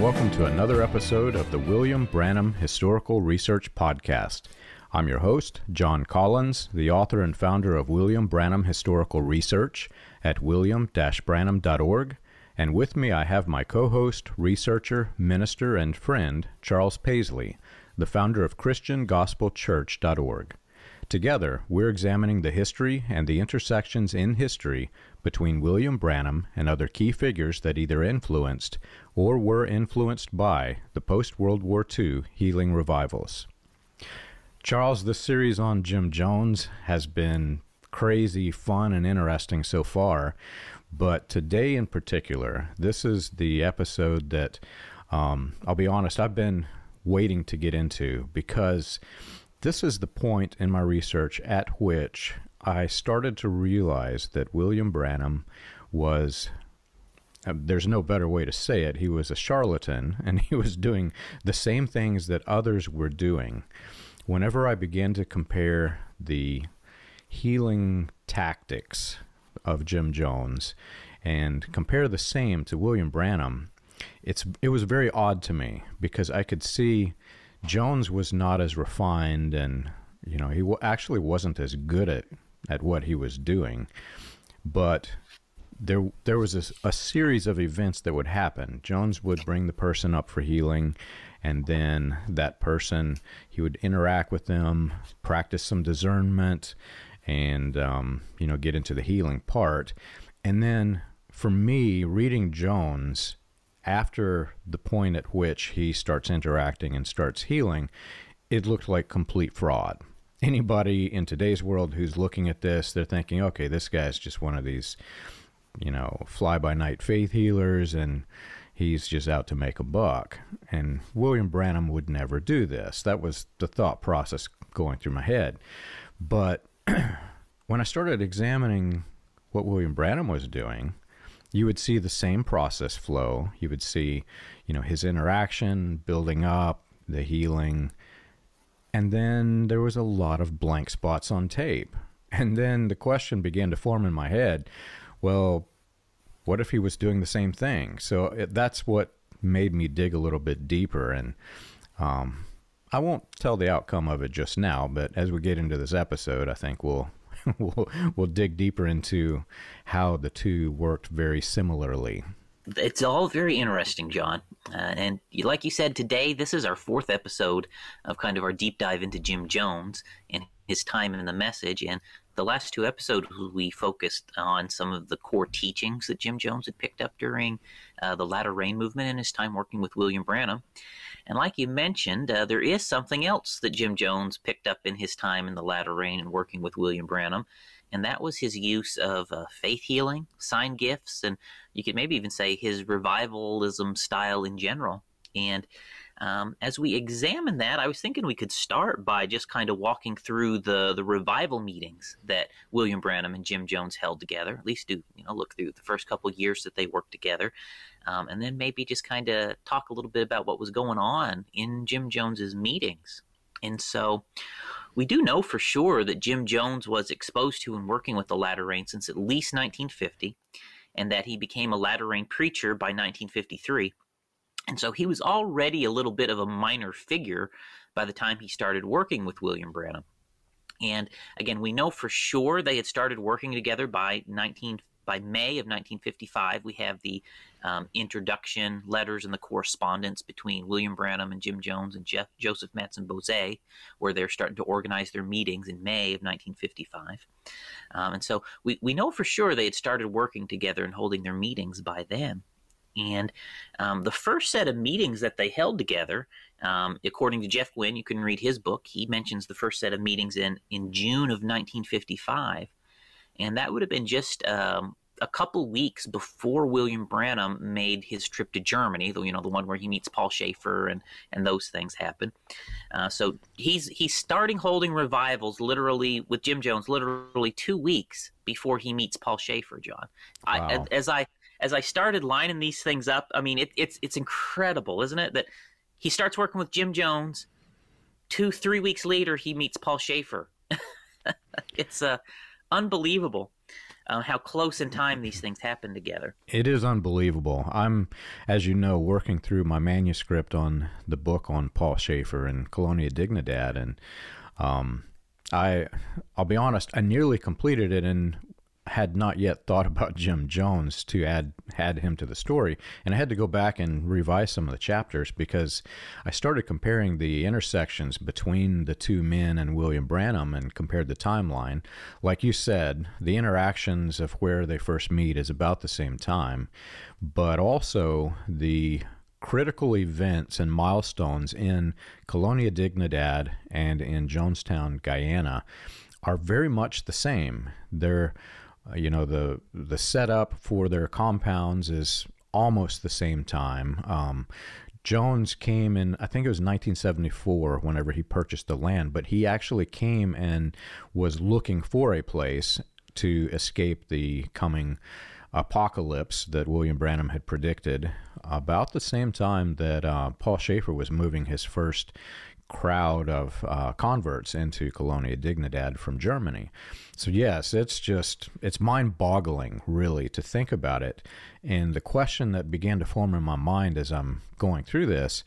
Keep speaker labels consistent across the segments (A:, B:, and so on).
A: Welcome to another episode of the William Branham Historical Research Podcast. I'm your host, John Collins, the author and founder of William Branham Historical Research at william-branham.org, and with me I have my co-host, researcher, minister, and friend, Charles Paisley, the founder of ChristianGospelChurch.org. Together, we're examining the history and the intersections in history between William Branham and other key figures that either influenced or were influenced by the post World War II healing revivals. Charles, this series on Jim Jones has been crazy, fun, and interesting so far. But today, in particular, this is the episode that um, I'll be honest, I've been waiting to get into because this is the point in my research at which I started to realize that William Branham was uh, there's no better way to say it. He was a charlatan and he was doing the same things that others were doing. Whenever I began to compare the healing tactics of Jim Jones and compare the same to William Branham, it's it was very odd to me because I could see Jones was not as refined, and you know he actually wasn't as good at at what he was doing. But there there was a, a, series of events that would happen. Jones would bring the person up for healing, and then that person he would interact with them, practice some discernment, and um, you know get into the healing part. And then for me, reading Jones after the point at which he starts interacting and starts healing, it looked like complete fraud. Anybody in today's world who's looking at this, they're thinking, okay, this guy's just one of these, you know, fly by night faith healers and he's just out to make a buck. And William Branham would never do this. That was the thought process going through my head. But when I started examining what William Branham was doing, you would see the same process flow. You would see, you know, his interaction building up, the healing, and then there was a lot of blank spots on tape. And then the question began to form in my head, well, what if he was doing the same thing? So it, that's what made me dig a little bit deeper and um, I won't tell the outcome of it just now, but as we get into this episode, I think we'll we'll, we'll dig deeper into how the two worked very similarly.
B: It's all very interesting, John. Uh, and like you said, today this is our fourth episode of kind of our deep dive into Jim Jones and his time in the message. And the last two episodes, we focused on some of the core teachings that Jim Jones had picked up during uh, the latter rain movement and his time working with William Branham. And like you mentioned, uh, there is something else that Jim Jones picked up in his time in the latter rain and working with William Branham, and that was his use of uh, faith healing, sign gifts, and you could maybe even say his revivalism style in general. And um, as we examine that, I was thinking we could start by just kind of walking through the the revival meetings that William Branham and Jim Jones held together. At least do you know look through the first couple years that they worked together, um, and then maybe just kind of talk a little bit about what was going on in Jim Jones's meetings. And so, we do know for sure that Jim Jones was exposed to and working with the latter rain since at least 1950, and that he became a latter rain preacher by 1953. And so he was already a little bit of a minor figure by the time he started working with William Branham. And again, we know for sure they had started working together by 19 by May of 1955. We have the um, introduction letters and the correspondence between William Branham and Jim Jones and Jeff, Joseph Mattsson-Boze, where they're starting to organize their meetings in May of 1955. Um, and so we, we know for sure they had started working together and holding their meetings by then. And um, the first set of meetings that they held together, um, according to Jeff Guinn, you can read his book. He mentions the first set of meetings in, in June of 1955. And that would have been just um, a couple weeks before William Branham made his trip to Germany, the, you know, the one where he meets Paul Schaefer and, and those things happen. Uh, so he's he's starting holding revivals literally with Jim Jones literally two weeks before he meets Paul Schaefer, John. Wow. I, as I as I started lining these things up, I mean, it, it's it's incredible, isn't it? That he starts working with Jim Jones. Two, three weeks later, he meets Paul Schaefer. it's uh, unbelievable. Uh, how close in time these things happen together.
A: It is unbelievable. I'm, as you know, working through my manuscript on the book on Paul Schaefer and Colonia Dignidad, and um, I, I'll be honest, I nearly completed it and had not yet thought about Jim Jones to add add him to the story, and I had to go back and revise some of the chapters because I started comparing the intersections between the two men and William Branham and compared the timeline. Like you said, the interactions of where they first meet is about the same time, but also the critical events and milestones in Colonia Dignidad and in Jonestown, Guyana are very much the same. They're uh, you know the the setup for their compounds is almost the same time. Um, Jones came in, I think it was 1974, whenever he purchased the land, but he actually came and was looking for a place to escape the coming apocalypse that William Branham had predicted about the same time that uh, Paul Schaefer was moving his first crowd of uh, converts into Colonia Dignidad from Germany. So, yes, it's just, it's mind boggling, really, to think about it. And the question that began to form in my mind as I'm going through this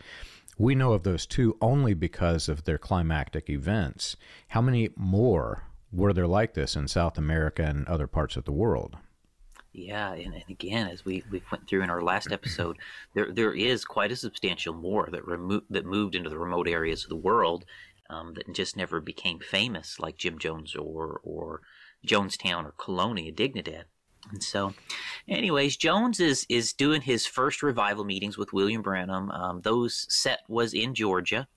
A: we know of those two only because of their climactic events. How many more were there like this in South America and other parts of the world?
B: Yeah, and, and again, as we, we went through in our last episode, there there is quite a substantial more that remo- that moved into the remote areas of the world um, that just never became famous, like Jim Jones or or Jonestown or Colonia Dignidad. And so, anyways, Jones is is doing his first revival meetings with William Branham. Um, those set was in Georgia.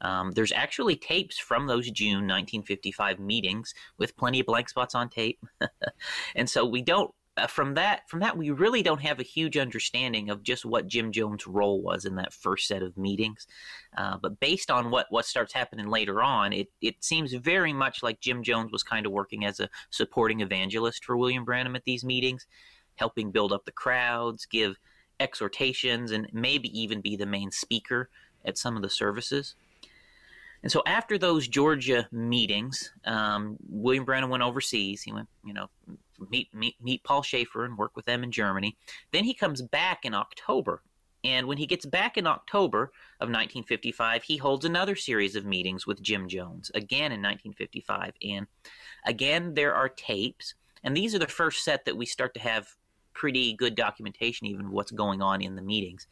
B: Um, there's actually tapes from those June 1955 meetings with plenty of blank spots on tape, and so we don't from that from that we really don't have a huge understanding of just what Jim Jones' role was in that first set of meetings. Uh, but based on what what starts happening later on, it it seems very much like Jim Jones was kind of working as a supporting evangelist for William Branham at these meetings, helping build up the crowds, give exhortations, and maybe even be the main speaker at some of the services. And so after those Georgia meetings, um, William Branham went overseas. He went, you know, meet, meet meet Paul Schaefer and work with them in Germany. Then he comes back in October. And when he gets back in October of 1955, he holds another series of meetings with Jim Jones, again in 1955. And again, there are tapes. And these are the first set that we start to have pretty good documentation, even of what's going on in the meetings.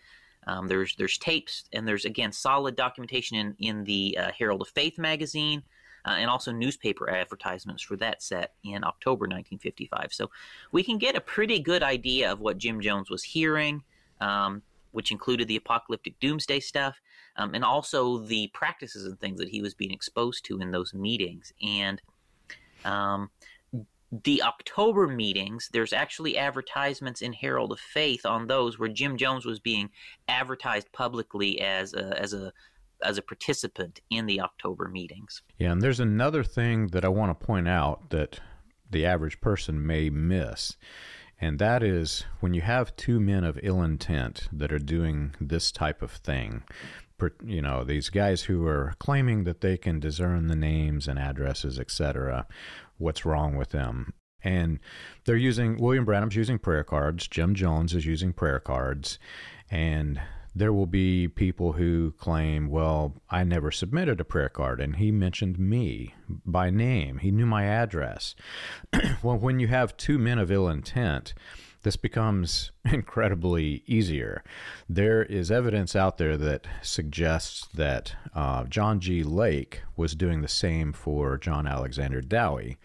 B: Um, there's there's tapes and there's again solid documentation in in the uh, Herald of Faith magazine. Uh, and also newspaper advertisements for that set in October 1955. So we can get a pretty good idea of what Jim Jones was hearing, um, which included the apocalyptic doomsday stuff, um, and also the practices and things that he was being exposed to in those meetings. And um, the October meetings, there's actually advertisements in Herald of Faith on those where Jim Jones was being advertised publicly as a, as a as a participant in the October meetings.
A: Yeah, and there's another thing that I want to point out that the average person may miss. And that is when you have two men of ill intent that are doing this type of thing, you know, these guys who are claiming that they can discern the names and addresses, etc., what's wrong with them. And they're using, William Branham's using prayer cards, Jim Jones is using prayer cards, and there will be people who claim, well, I never submitted a prayer card, and he mentioned me by name. He knew my address. well, when you have two men of ill intent, this becomes incredibly easier. There is evidence out there that suggests that uh, John G. Lake was doing the same for John Alexander Dowie.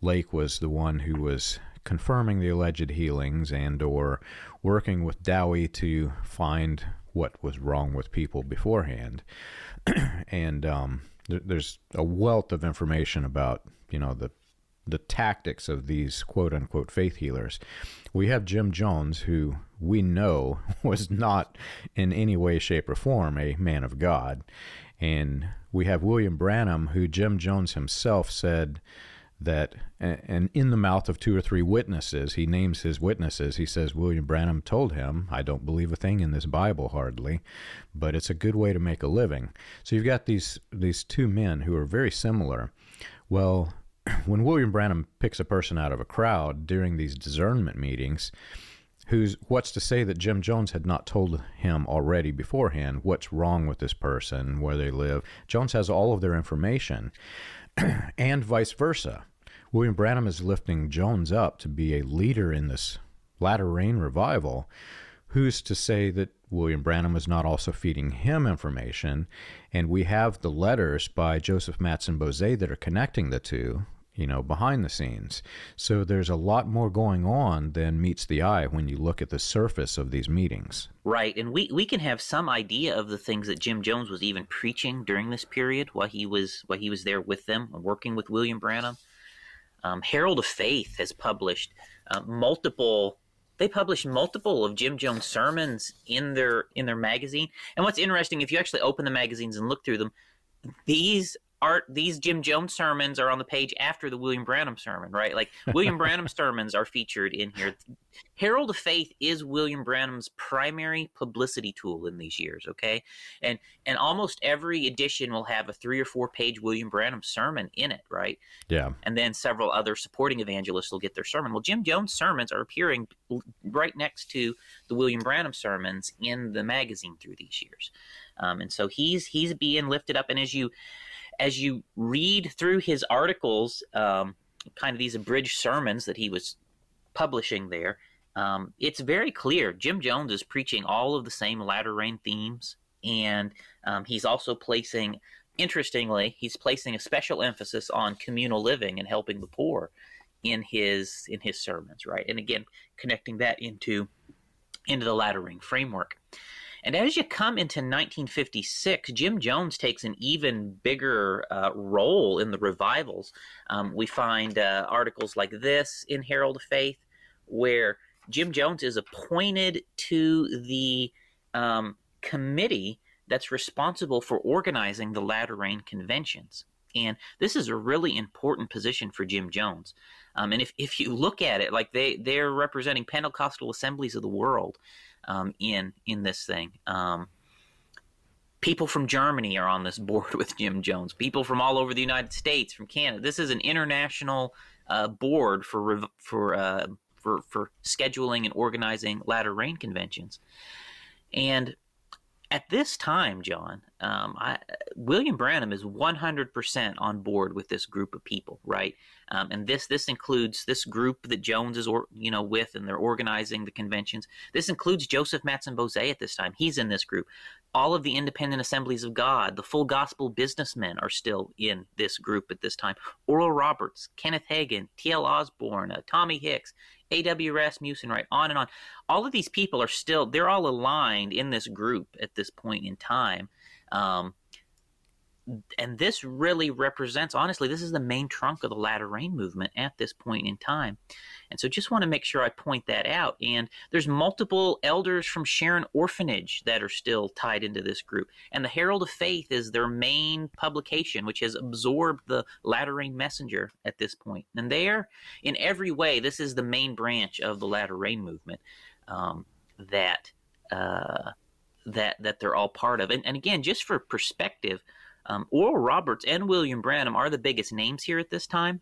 A: Lake was the one who was confirming the alleged healings and or working with Dowie to find what was wrong with people beforehand. and um, there's a wealth of information about you know the the tactics of these quote unquote faith healers. We have Jim Jones, who we know was not in any way, shape, or form a man of God. And we have William Branham, who Jim Jones himself said that, and in the mouth of two or three witnesses, he names his witnesses. He says, William Branham told him, I don't believe a thing in this Bible hardly, but it's a good way to make a living. So you've got these, these two men who are very similar. Well, when William Branham picks a person out of a crowd during these discernment meetings, who's what's to say that Jim Jones had not told him already beforehand what's wrong with this person, where they live. Jones has all of their information, and vice versa. William Branham is lifting Jones up to be a leader in this latter rain revival. Who's to say that William Branham was not also feeding him information? And we have the letters by Joseph Mattsson-Boze that are connecting the two, you know, behind the scenes. So there's a lot more going on than meets the eye when you look at the surface of these meetings.
B: Right, and we, we can have some idea of the things that Jim Jones was even preaching during this period while he was while he was there with them, working with William Branham. Um, Herald of Faith has published uh, multiple they published multiple of Jim Jones sermons in their in their magazine. And what's interesting, if you actually open the magazines and look through them, these art these Jim Jones sermons are on the page after the William Branham sermon, right? Like William Branham sermons are featured in here. Herald of Faith is William Branham's primary publicity tool in these years, okay? And and almost every edition will have a 3 or 4 page William Branham sermon in it, right?
A: Yeah.
B: And then several other supporting evangelists will get their sermon. Well, Jim Jones sermons are appearing right next to the William Branham sermons in the magazine through these years. Um, and so he's he's being lifted up and as you as you read through his articles, um, kind of these abridged sermons that he was publishing there, um, it's very clear Jim Jones is preaching all of the same latter rain themes, and um, he's also placing, interestingly, he's placing a special emphasis on communal living and helping the poor in his in his sermons, right? And again, connecting that into into the latter rain framework. And as you come into 1956, Jim Jones takes an even bigger uh, role in the revivals. Um, we find uh, articles like this in Herald of Faith, where Jim Jones is appointed to the um, committee that's responsible for organizing the Latter Rain conventions. And this is a really important position for Jim Jones. Um, and if, if you look at it, like they, they're representing Pentecostal assemblies of the world um, in in this thing. Um, people from Germany are on this board with Jim Jones. People from all over the United States, from Canada. This is an international uh, board for for uh, for for scheduling and organizing latter rain conventions. And at this time, John, um, I, William Branham is 100% on board with this group of people, right? Um, and this this includes this group that Jones is, or, you know, with, and they're organizing the conventions. This includes Joseph Mattsson-Boze at this time. He's in this group. All of the independent assemblies of God, the full gospel businessmen are still in this group at this time. Oral Roberts, Kenneth Hagin, T.L. Osborn, uh, Tommy Hicks, A.W. Rasmussen, right on and on. All of these people are still, they're all aligned in this group at this point in time. Um, and this really represents, honestly, this is the main trunk of the latter rain movement at this point in time. And so just want to make sure I point that out. And there's multiple elders from Sharon Orphanage that are still tied into this group. And the Herald of Faith is their main publication, which has absorbed the latter rain messenger at this point. And there, in every way, this is the main branch of the latter rain movement um, that. Uh, that that they're all part of. And, and again, just for perspective, um, Oral Roberts and William Branham are the biggest names here at this time.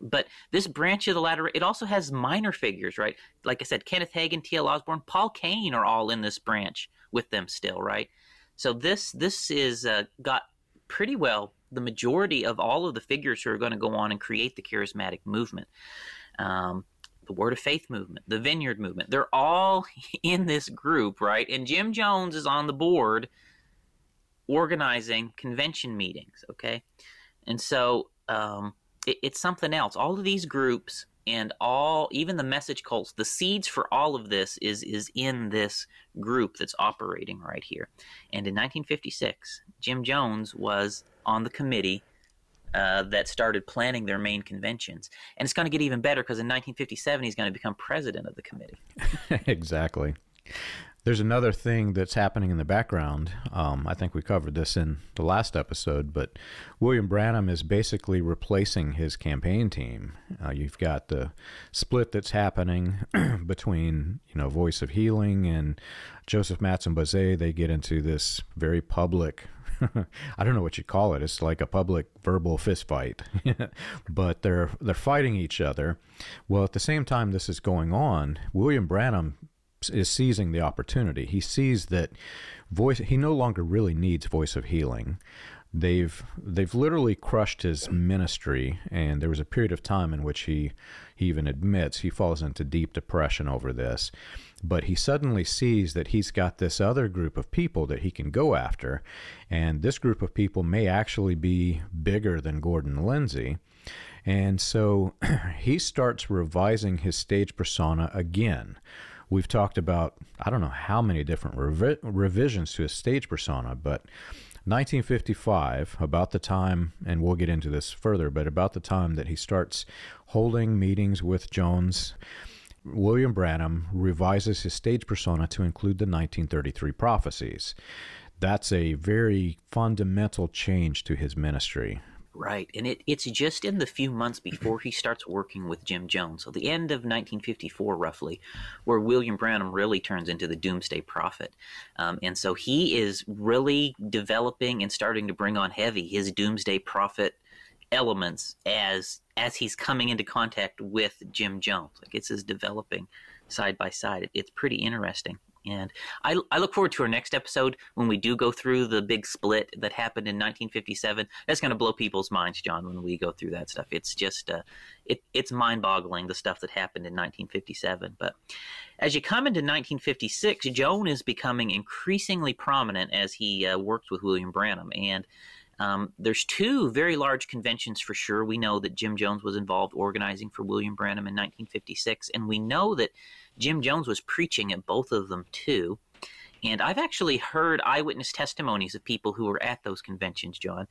B: But this branch of the latter, it also has minor figures, right? Like I said, Kenneth Hagin, T.L. Osborn, Paul Cain are all in this branch with them still, right? So this this is uh, got pretty well the majority of all of the figures who are going to go on and create the charismatic movement. Um, the Word of Faith movement, the Vineyard movement. They're all in this group, right? And Jim Jones is on the board organizing convention meetings, okay? And so um, it, it's something else. All of these groups and all, even the message cults, the seeds for all of this is is in this group that's operating right here. And in 1956, Jim Jones was on the committee uh, that started planning their main conventions. And it's going to get even better because in 1957 he's going to become president of the committee.
A: exactly. There's another thing that's happening in the background. Um, I think we covered this in the last episode, but William Branham is basically replacing his campaign team. Uh, you've got the split that's happening between, you know, Voice of Healing and Joseph Mattsson-Boze. They get into this very public I don't know what you call it. It's like a public verbal fist fight, but they're they're fighting each other. Well, at the same time this is going on, William Branham is seizing the opportunity. He sees that voice. He no longer really needs voice of healing. They've they've literally crushed his ministry, and there was a period of time in which he he even admits he falls into deep depression over this. But he suddenly sees that he's got this other group of people that he can go after, and this group of people may actually be bigger than Gordon Lindsay. And so he starts revising his stage persona again. We've talked about, I don't know how many different revi- revisions to his stage persona, but 1955, about the time, and we'll get into this further, but about the time that he starts holding meetings with Jones, William Branham revises his stage persona to include the 1933 prophecies. That's a very fundamental change to his ministry.
B: Right, and it, it's just in the few months before he starts working with Jim Jones, so the end of 1954, roughly, where William Branham really turns into the doomsday prophet. Um, and so he is really developing and starting to bring on heavy his doomsday prophet elements as as he's coming into contact with Jim Jones. Like it's his developing side by side. It, it's pretty interesting. And I, I look forward to our next episode when we do go through the big split that happened in 1957. That's going to blow people's minds, John, when we go through that stuff. It's just, uh, it, it's mind boggling the stuff that happened in 1957. But as you come into 1956, Joan is becoming increasingly prominent as he uh, works with William Branham. And um, there's two very large conventions for sure. We know that Jim Jones was involved organizing for William Branham in 1956, and we know that Jim Jones was preaching at both of them too. And I've actually heard eyewitness testimonies of people who were at those conventions, John.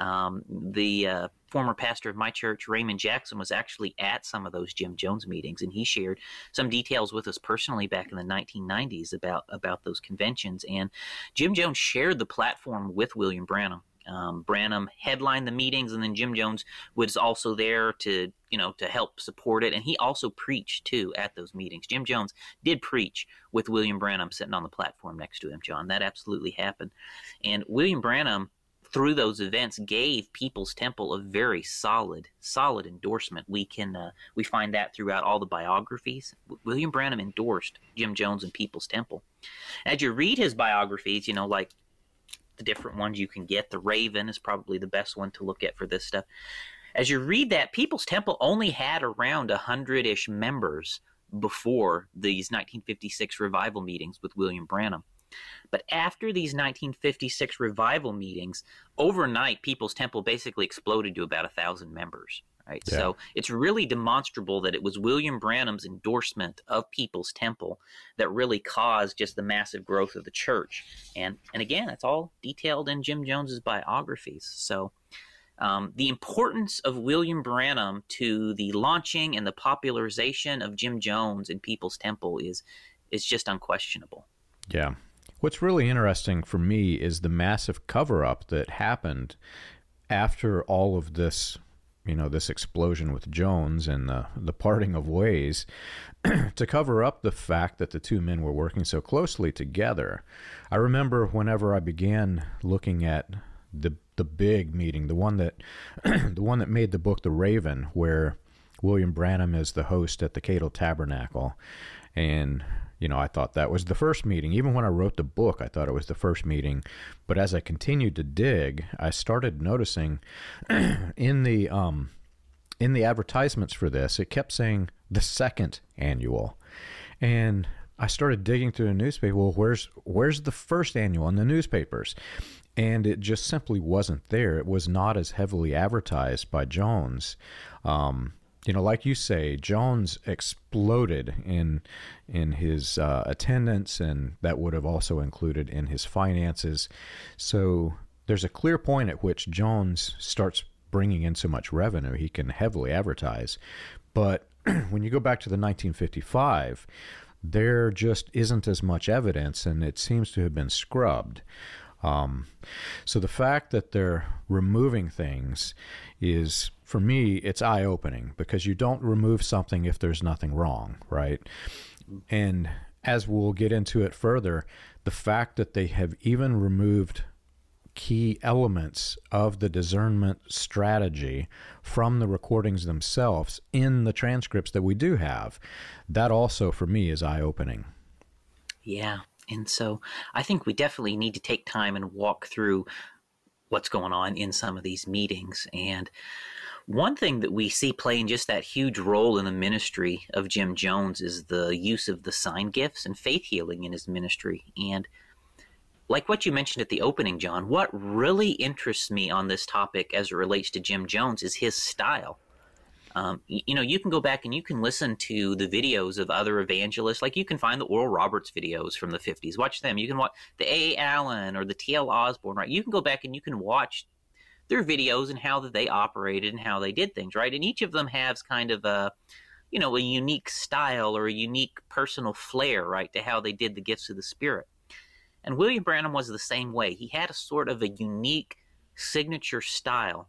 B: Um, the uh, former pastor of my church, Raymond Jackson, was actually at some of those Jim Jones meetings, and he shared some details with us personally back in the 1990s about about those conventions. And Jim Jones shared the platform with William Branham. Um, Branham headlined the meetings, and then Jim Jones was also there to, you know, to help support it. And he also preached too at those meetings. Jim Jones did preach with William Branham sitting on the platform next to him. John, that absolutely happened. And William Branham, through those events, gave People's Temple a very solid, solid endorsement. We can uh, we find that throughout all the biographies. William Branham endorsed Jim Jones and People's Temple. As you read his biographies, you know, like the different ones you can get. The Raven is probably the best one to look at for this stuff. As you read that, People's Temple only had around a hundred ish members before these 1956 revival meetings with William Branham. But after these 1956 revival meetings, overnight, People's Temple basically exploded to about a thousand members right? Yeah. So it's really demonstrable that it was William Branham's endorsement of People's Temple that really caused just the massive growth of the church. And and again, it's all detailed in Jim Jones's biographies. So um, the importance of William Branham to the launching and the popularization of Jim Jones in People's Temple is is just unquestionable.
A: Yeah. What's really interesting for me is the massive cover up that happened after all of this you know this explosion with Jones and the the parting of ways to cover up the fact that the two men were working so closely together. I remember whenever I began looking at the the big meeting, the one that the one that made the book The Raven, where William Branham is the host at the Cadle Tabernacle, and you know, I thought that was the first meeting. Even when I wrote the book, I thought it was the first meeting. But as I continued to dig, I started noticing in the um, in the advertisements for this, it kept saying the second annual, and I started digging through the newspaper. Well, where's where's the first annual in the newspapers? And it just simply wasn't there. It was not as heavily advertised by Jones. Um, you know, like you say, Jones exploded in in his uh, attendance, and that would have also included in his finances. So there's a clear point at which Jones starts bringing in so much revenue he can heavily advertise. But when you go back to the 1955, there just isn't as much evidence, and it seems to have been scrubbed. Um, so the fact that they're removing things is, for me, it's eye opening because you don't remove something if there's nothing wrong, right? And as we'll get into it further, the fact that they have even removed key elements of the discernment strategy from the recordings themselves in the transcripts that we do have. That also, for me, is eye opening.
B: Yeah. And so I think we definitely need to take time and walk through what's going on in some of these meetings. And one thing that we see playing just that huge role in the ministry of Jim Jones is the use of the sign gifts and faith healing in his ministry. And like what you mentioned at the opening, John, what really interests me on this topic as it relates to Jim Jones is his style. Um, you know, you can go back and you can listen to the videos of other evangelists. Like you can find the Oral Roberts videos from the 50s. Watch them. You can watch the A. Allen or the T.L. Osborn, right? You can go back and you can watch their videos and how that they operated and how they did things, right? And each of them has kind of a, you know, a unique style or a unique personal flair, right, to how they did the gifts of the Spirit. And William Branham was the same way. He had a sort of a unique signature style.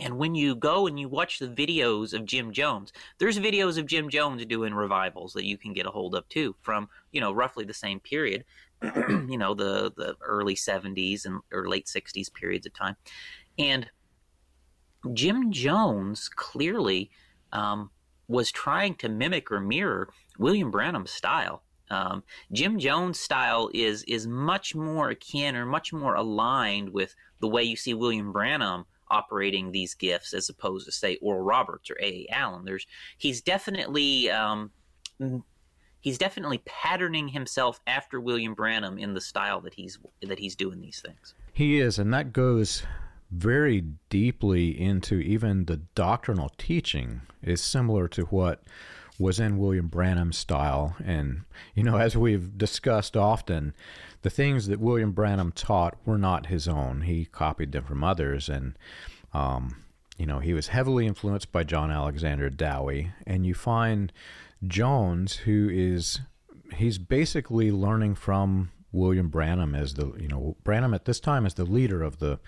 B: And when you go and you watch the videos of Jim Jones, there's videos of Jim Jones doing revivals that you can get a hold of too from, you know, roughly the same period, you know, the the early 70s and or late 60s periods of time. And Jim Jones clearly um, was trying to mimic or mirror William Branham's style. Um, Jim Jones' style is is much more akin or much more aligned with the way you see William Branham operating these gifts, as opposed to say Oral Roberts or A. A. Allen. There's he's definitely um, he's definitely patterning himself after William Branham in the style that he's that he's doing these things.
A: He is, and that goes very deeply into even the doctrinal teaching is similar to what was in William Branham's style. And, you know, as we've discussed often, the things that William Branham taught were not his own. He copied them from others. And, um, you know, he was heavily influenced by John Alexander Dowie. And you find Jones, who is, he's basically learning from William Branham as the you know Branham at this time is the leader of the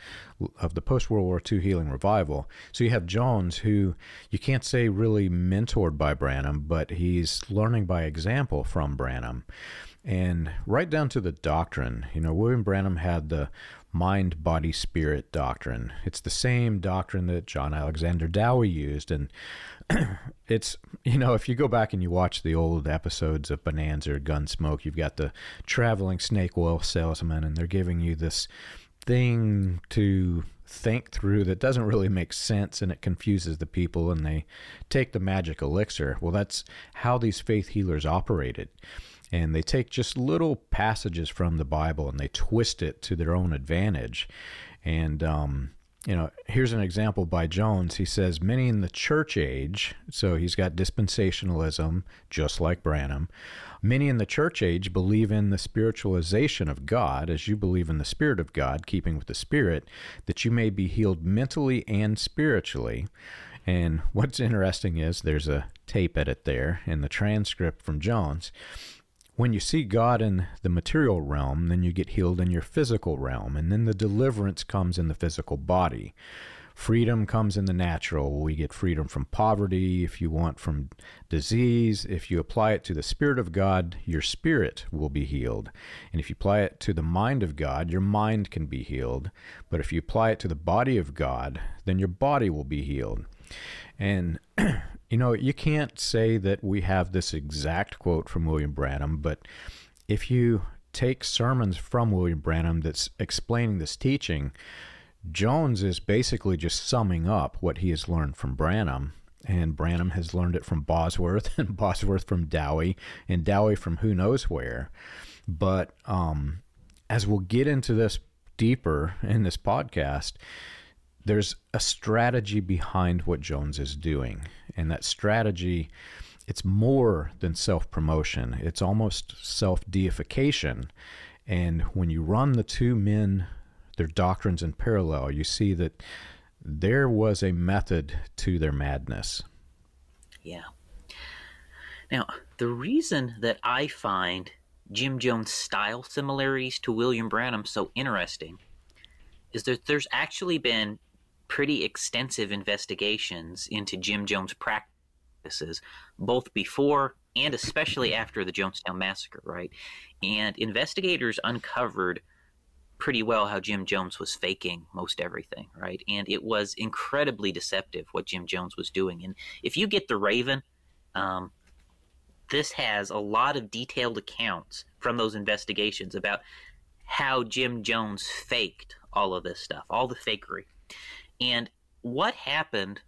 A: of the post World War II healing revival. So you have Jones who you can't say really mentored by Branham, but he's learning by example from Branham. And right down to the doctrine, you know, William Branham had the mind, body, spirit doctrine. It's the same doctrine that John Alexander Dowie used. And it's, you know, if you go back and you watch the old episodes of Bonanza or Gunsmoke, you've got the traveling snake oil salesman, and they're giving you this thing to think through that doesn't really make sense and it confuses the people and they take the magic elixir. Well, that's how these faith healers operated and they take just little passages from the Bible and they twist it to their own advantage. And, um, you know, here's an example by Jones. He says, Many in the church age, so he's got dispensationalism, just like Branham. Many in the church age believe in the spiritualization of God, as you believe in the Spirit of God, keeping with the Spirit, that you may be healed mentally and spiritually. And what's interesting is there's a tape edit there in the transcript from Jones when you see God in the material realm, then you get healed in your physical realm, and then the deliverance comes in the physical body. Freedom comes in the natural. We get freedom from poverty, if you want, from disease. If you apply it to the Spirit of God, your spirit will be healed. And if you apply it to the mind of God, your mind can be healed. But if you apply it to the body of God, then your body will be healed. And You know, you can't say that we have this exact quote from William Branham, but if you take sermons from William Branham that's explaining this teaching, Jones is basically just summing up what he has learned from Branham. And Branham has learned it from Bosworth, and Bosworth from Dowie, and Dowie from who knows where. But um, as we'll get into this deeper in this podcast, there's a strategy behind what Jones is doing. And that strategy, it's more than self promotion, it's almost self deification. And when you run the two men, their doctrines in parallel, you see that there was a method to their madness.
B: Yeah. Now, the reason that I find Jim Jones' style similarities to William Branham so interesting is that there's actually been pretty extensive investigations into Jim Jones practices, both before and especially after the Jonestown massacre, right? And investigators uncovered pretty well how Jim Jones was faking most everything, right? And it was incredibly deceptive what Jim Jones was doing. And if you get the Raven, um, this has a lot of detailed accounts from those investigations about how Jim Jones faked all of this stuff, all the fakery. And what happened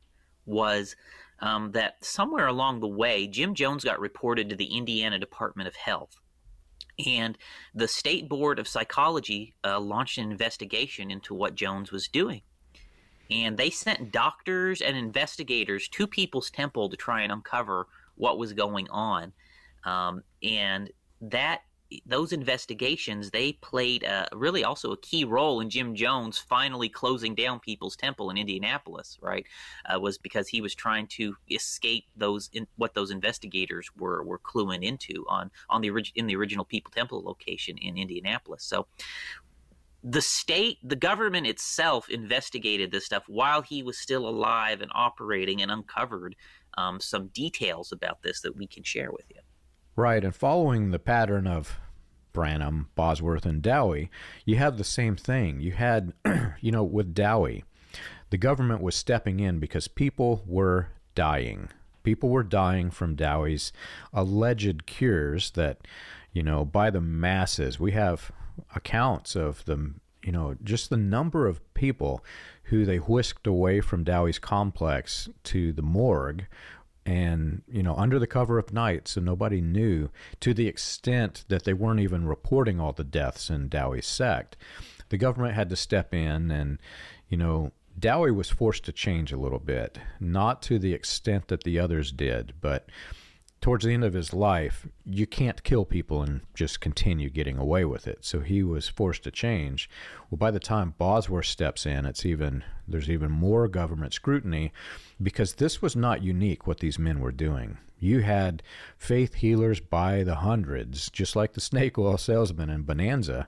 B: was um, that somewhere along the way, Jim Jones got reported to the Indiana Department of Health. And the State Board of Psychology uh, launched an investigation into what Jones was doing. And they sent doctors and investigators to People's Temple to try and uncover what was going on. Um, and that those investigations they played a, really also a key role in Jim Jones finally closing down People's Temple in Indianapolis. Right, uh, was because he was trying to escape those in, what those investigators were were cluing into on on the orig- in the original People Temple location in Indianapolis. So. The state, the government itself investigated this stuff while he was still alive and operating and uncovered um, some details about this that we can share with you.
A: Right, and following the pattern of Branham, Bosworth, and Dowie, you have the same thing. You had, you know, with Dowie, the government was stepping in because people were dying. People were dying from Dowie's alleged cures that, you know, by the masses. We have accounts of them, you know, just the number of people who they whisked away from Dowie's complex to the morgue and you know under the cover of night so nobody knew to the extent that they weren't even reporting all the deaths in Dowie's sect the government had to step in and you know Dowie was forced to change a little bit not to the extent that the others did but towards the end of his life, you can't kill people and just continue getting away with it. So he was forced to change. Well, by the time Bosworth steps in, it's even there's even more government scrutiny because this was not unique what these men were doing. You had faith healers by the hundreds, just like the snake oil salesman in Bonanza,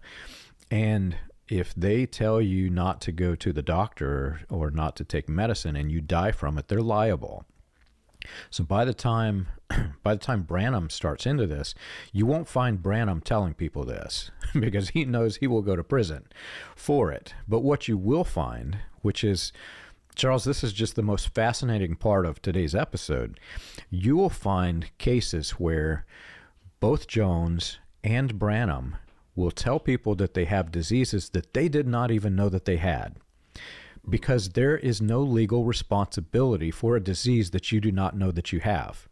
A: and if they tell you not to go to the doctor or not to take medicine and you die from it, they're liable. So by the time by the time Branham starts into this, you won't find Branham telling people this because he knows he will go to prison for it. But what you will find, which is Charles, this is just the most fascinating part of today's episode. You will find cases where both Jones and Branham will tell people that they have diseases that they did not even know that they had because there is no legal responsibility for a disease that you do not know that you have.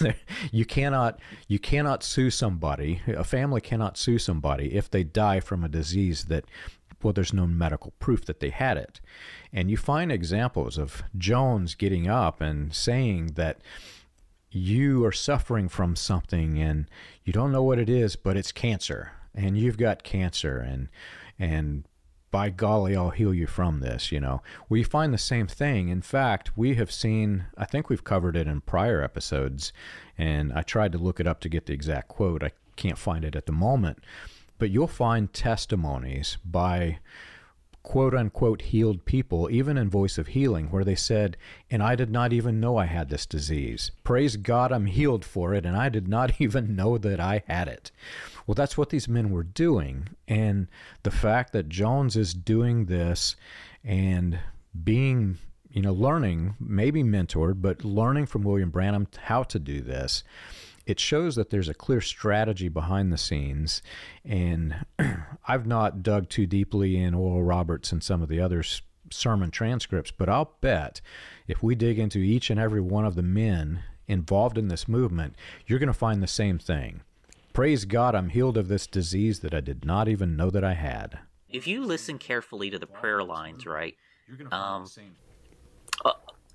A: you cannot you cannot sue somebody a family cannot sue somebody if they die from a disease that well there's no medical proof that they had it and you find examples of jones getting up and saying that you are suffering from something and you don't know what it is but it's cancer and you've got cancer and and by golly, I'll heal you from this, you know. We find the same thing. In fact, we have seen, I think we've covered it in prior episodes, and I tried to look it up to get the exact quote. I can't find it at the moment. But you'll find testimonies by quote unquote healed people, even in Voice of Healing, where they said, And I did not even know I had this disease. Praise God, I'm healed for it, and I did not even know that I had it. Well, that's what these men were doing. And the fact that Jones is doing this and being, you know, learning, maybe mentored, but learning from William Branham how to do this, it shows that there's a clear strategy behind the scenes. And I've not dug too deeply in Oral Roberts and some of the other sermon transcripts, but I'll bet if we dig into each and every one of the men involved in this movement, you're going to find the same thing. Praise God, I'm healed of this disease that I did not even know that I had.
B: If you listen carefully to the prayer lines, right, um,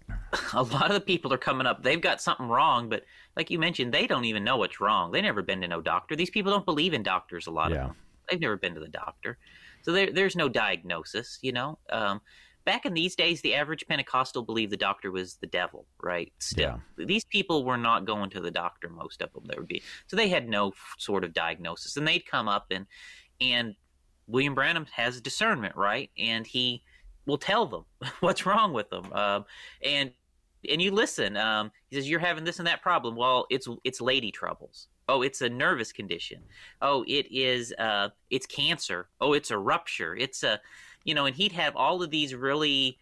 B: a, lot of the people are coming up. They've got something wrong, but like you mentioned, they don't even know what's wrong. They never been to no doctor. These people don't believe in doctors. A lot yeah. of them. They've never been to the doctor, so there, there's no diagnosis. You know, um, back in these days, the average Pentecostal believed the doctor was the devil, right? Still, yeah. these people were not going to the doctor. Most of them, there would be so they had no sort of diagnosis, and they'd come up and and William Branham has discernment, right? And he will tell them what's wrong with them, um, and and you listen. Um, he says you're having this and that problem. Well, it's it's lady troubles. Oh, it's a nervous condition. Oh, it is. Uh, it's cancer. Oh, it's a rupture. It's a, you know, and he'd have all of these really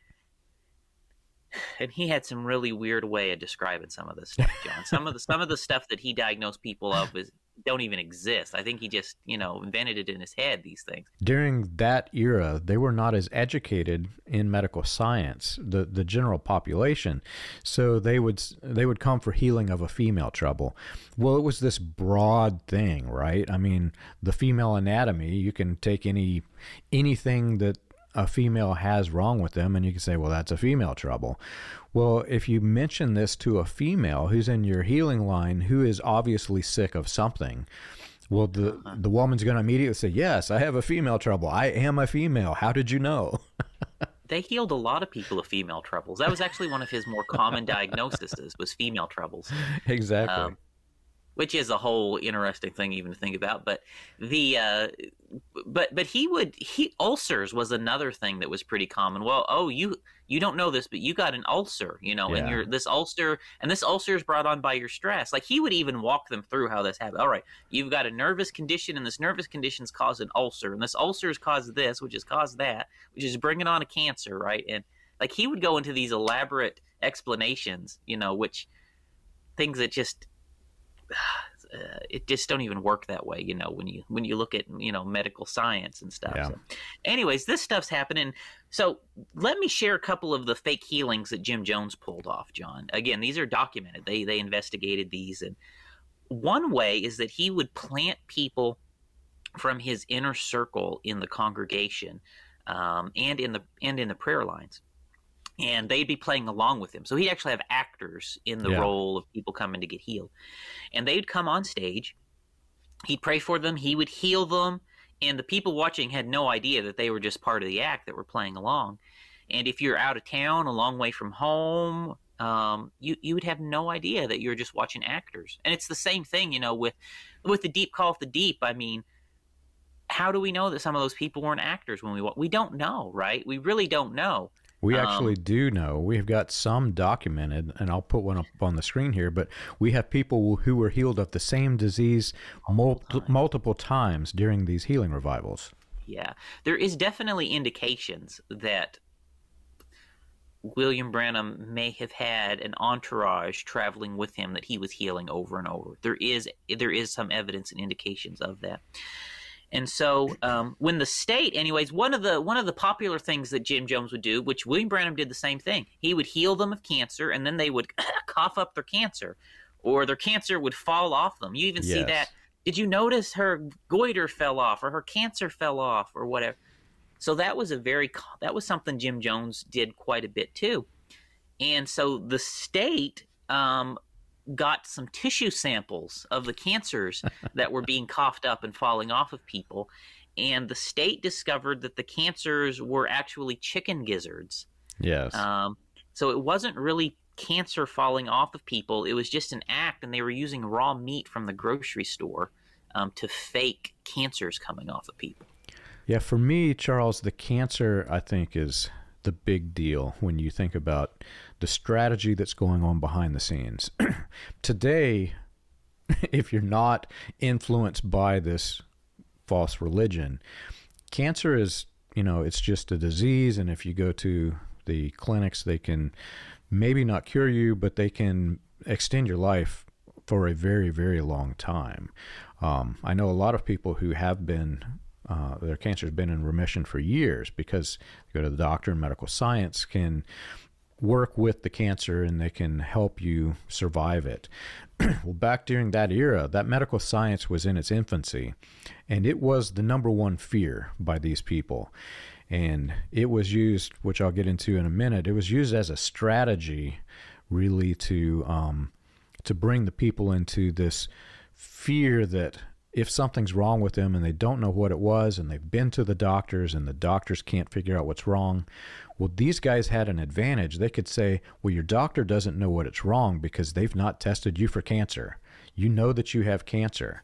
B: and he had some really weird way of describing some of this stuff, John. Some of the some of the stuff that he diagnosed people of is don't even exist. I think he just, you know, invented it in his head these things.
A: During that era, they were not as educated in medical science, the the general population. So they would they would come for healing of a female trouble. Well, it was this broad thing, right? I mean, the female anatomy, you can take any anything that a female has wrong with them, and you can say, well, that's a female trouble. Well, if you mention this to a female who's in your healing line who is obviously sick of something, well, the, uh-huh. the woman's going to immediately say, yes, I have a female trouble. I am a female. How did you know?
B: they healed a lot of people of female troubles. That was actually one of his more common diagnoses was female troubles.
A: Exactly. Um,
B: which is a whole interesting thing even to think about. But the uh, but but he would he ulcers was another thing that was pretty common. Well, oh you you don't know this, but you got an ulcer, you know, yeah. and you're this ulcer and this ulcer is brought on by your stress. Like he would even walk them through how this happened. All right, you've got a nervous condition, and this nervous condition's caused an ulcer, and this ulcer has caused this, which has caused that, which is bringing on a cancer, right? And like he would go into these elaborate explanations, you know, which things that just uh, it just don't even work that way, you know, when you when you look at you know medical science and stuff. Yeah. So, anyways, this stuff's happening. So let me share a couple of the fake healings that Jim Jones pulled off, John. Again, these are documented. They they investigated these, and one way is that he would plant people from his inner circle in the congregation um, and in the and in the prayer lines and they'd be playing along with him. So he'd actually have actors in the yeah. role of people coming to get healed. And they'd come on stage, he'd pray for them, he would heal them, and the people watching had no idea that they were just part of the act that were playing along. And if you're out of town, a long way from home, um, you you would have no idea that you're just watching actors. And it's the same thing, you know, with with the deep call of the deep. I mean, how do we know that some of those people weren't actors when we we don't know, right? We really don't know.
A: We um, actually do know. We've got some documented, and I'll put one up on the screen here. But we have people who were healed of the same disease multiple, multiple times during these healing revivals.
B: Yeah, there is definitely indications that William Branham may have had an entourage traveling with him that he was healing over and over. There is there is some evidence and indications of that. And so, um, when the state, anyways, one of the one of the popular things that Jim Jones would do, which William Branham did the same thing, he would heal them of cancer, and then they would cough up their cancer, or their cancer would fall off them. You even yes. see that. Did you notice her goiter fell off, or her cancer fell off, or whatever? So that was a very that was something Jim Jones did quite a bit too. And so the state um, got some tissue samples of the cancers that were being coughed up and falling off of people. And the state discovered that the cancers were actually chicken gizzards.
A: Yes. Um,
B: so it wasn't really cancer falling off of people, it was just an act, and they were using raw meat from the grocery store um, to fake cancers coming off of people.
A: Yeah, for me, Charles, the cancer, I think, is the big deal when you think about the strategy that's going on behind the scenes. Today, if you're not influenced by this false religion, cancer is, you know, it's just a disease. And if you go to the clinics, they can maybe not cure you, but they can extend your life for a very, very long time. Um, I know a lot of people who have been uh, their cancer has been in remission for years because they go to the doctor and medical science can work with the cancer and they can help you survive it. well, back during that era, that medical science was in its infancy and it was the number one fear by these people. And it was used, which I'll get into in a minute, it was used as a strategy really to um, to bring the people into this fear that if something's wrong with them and they don't know what it was and they've been to the doctors and the doctors can't figure out what's wrong, well, these guys had an advantage. They could say, well, your doctor doesn't know what it's wrong because they've not tested you for cancer. You know that you have cancer.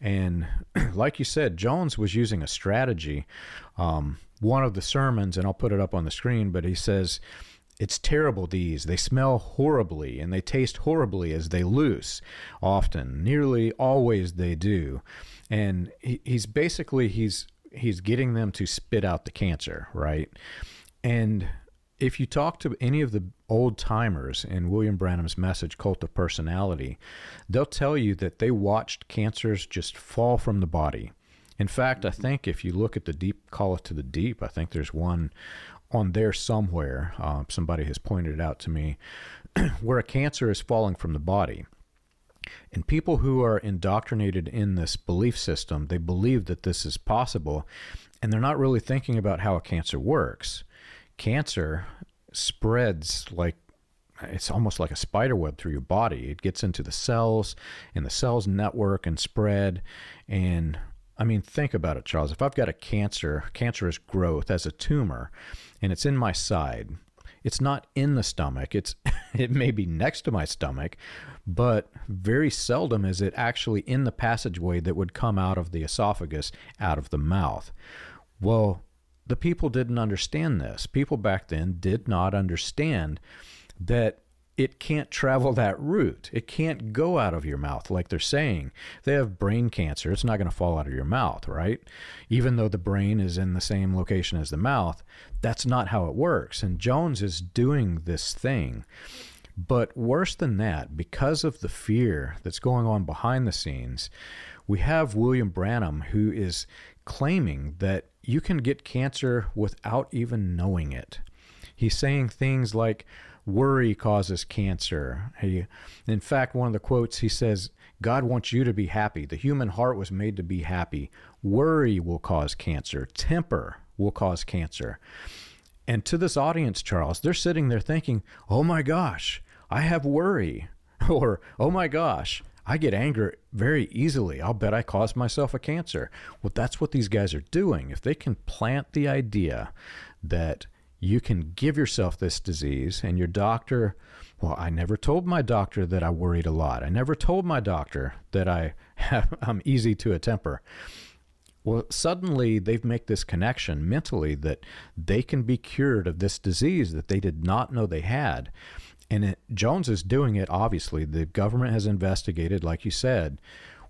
A: And like you said, Jones was using a strategy. Um, one of the sermons, and I'll put it up on the screen, but he says, it's terrible, these. They smell horribly and they taste horribly as they loose, often. Nearly always they do. And he, he's basically he's he's getting them to spit out the cancer, right? And if you talk to any of the old timers in William Branham's message, Cult of Personality, they'll tell you that they watched cancers just fall from the body. In fact, I mm-hmm. think if you look at the deep call it to the deep, I think there's one on there somewhere. Uh, somebody has pointed it out to me where a cancer is falling from the body. And people who are indoctrinated in this belief system, they believe that this is possible, and they're not really thinking about how a cancer works. Cancer spreads like it's almost like a spider web through your body. It gets into the cells, and the cells network and spread. And I mean, think about it, Charles. If I've got a cancer, cancerous growth as a tumor, and it's in my side, it's not in the stomach. It's it may be next to my stomach, but very seldom is it actually in the passageway that would come out of the esophagus, out of the mouth. Well, the people didn't understand this. People back then did not understand that it can't travel that route. It can't go out of your mouth like they're saying. They have brain cancer. It's not going to fall out of your mouth, right? Even though the brain is in the same location as the mouth, that's not how it works. And Jones is doing this thing. But worse than that, because of the fear that's going on behind the scenes, we have William Branham who is claiming that you can get cancer without even knowing it. He's saying things like, worry causes cancer. He, in fact, one of the quotes he says, God wants you to be happy. The human heart was made to be happy. Worry will cause cancer. Temper will cause cancer. And to this audience, Charles, they're sitting there thinking, oh my gosh, I have worry. Or, oh my gosh, I get angry very easily. I'll bet I caused myself a cancer. Well, that's what these guys are doing. If they can plant the idea that you can give yourself this disease and your doctor well i never told my doctor that i worried a lot. I never told my doctor that i have, i'm easy to a temper. Well suddenly they've make this connection mentally that they can be cured of this disease that they did not know they had. And it, jones is doing it obviously. The government has investigated like you said.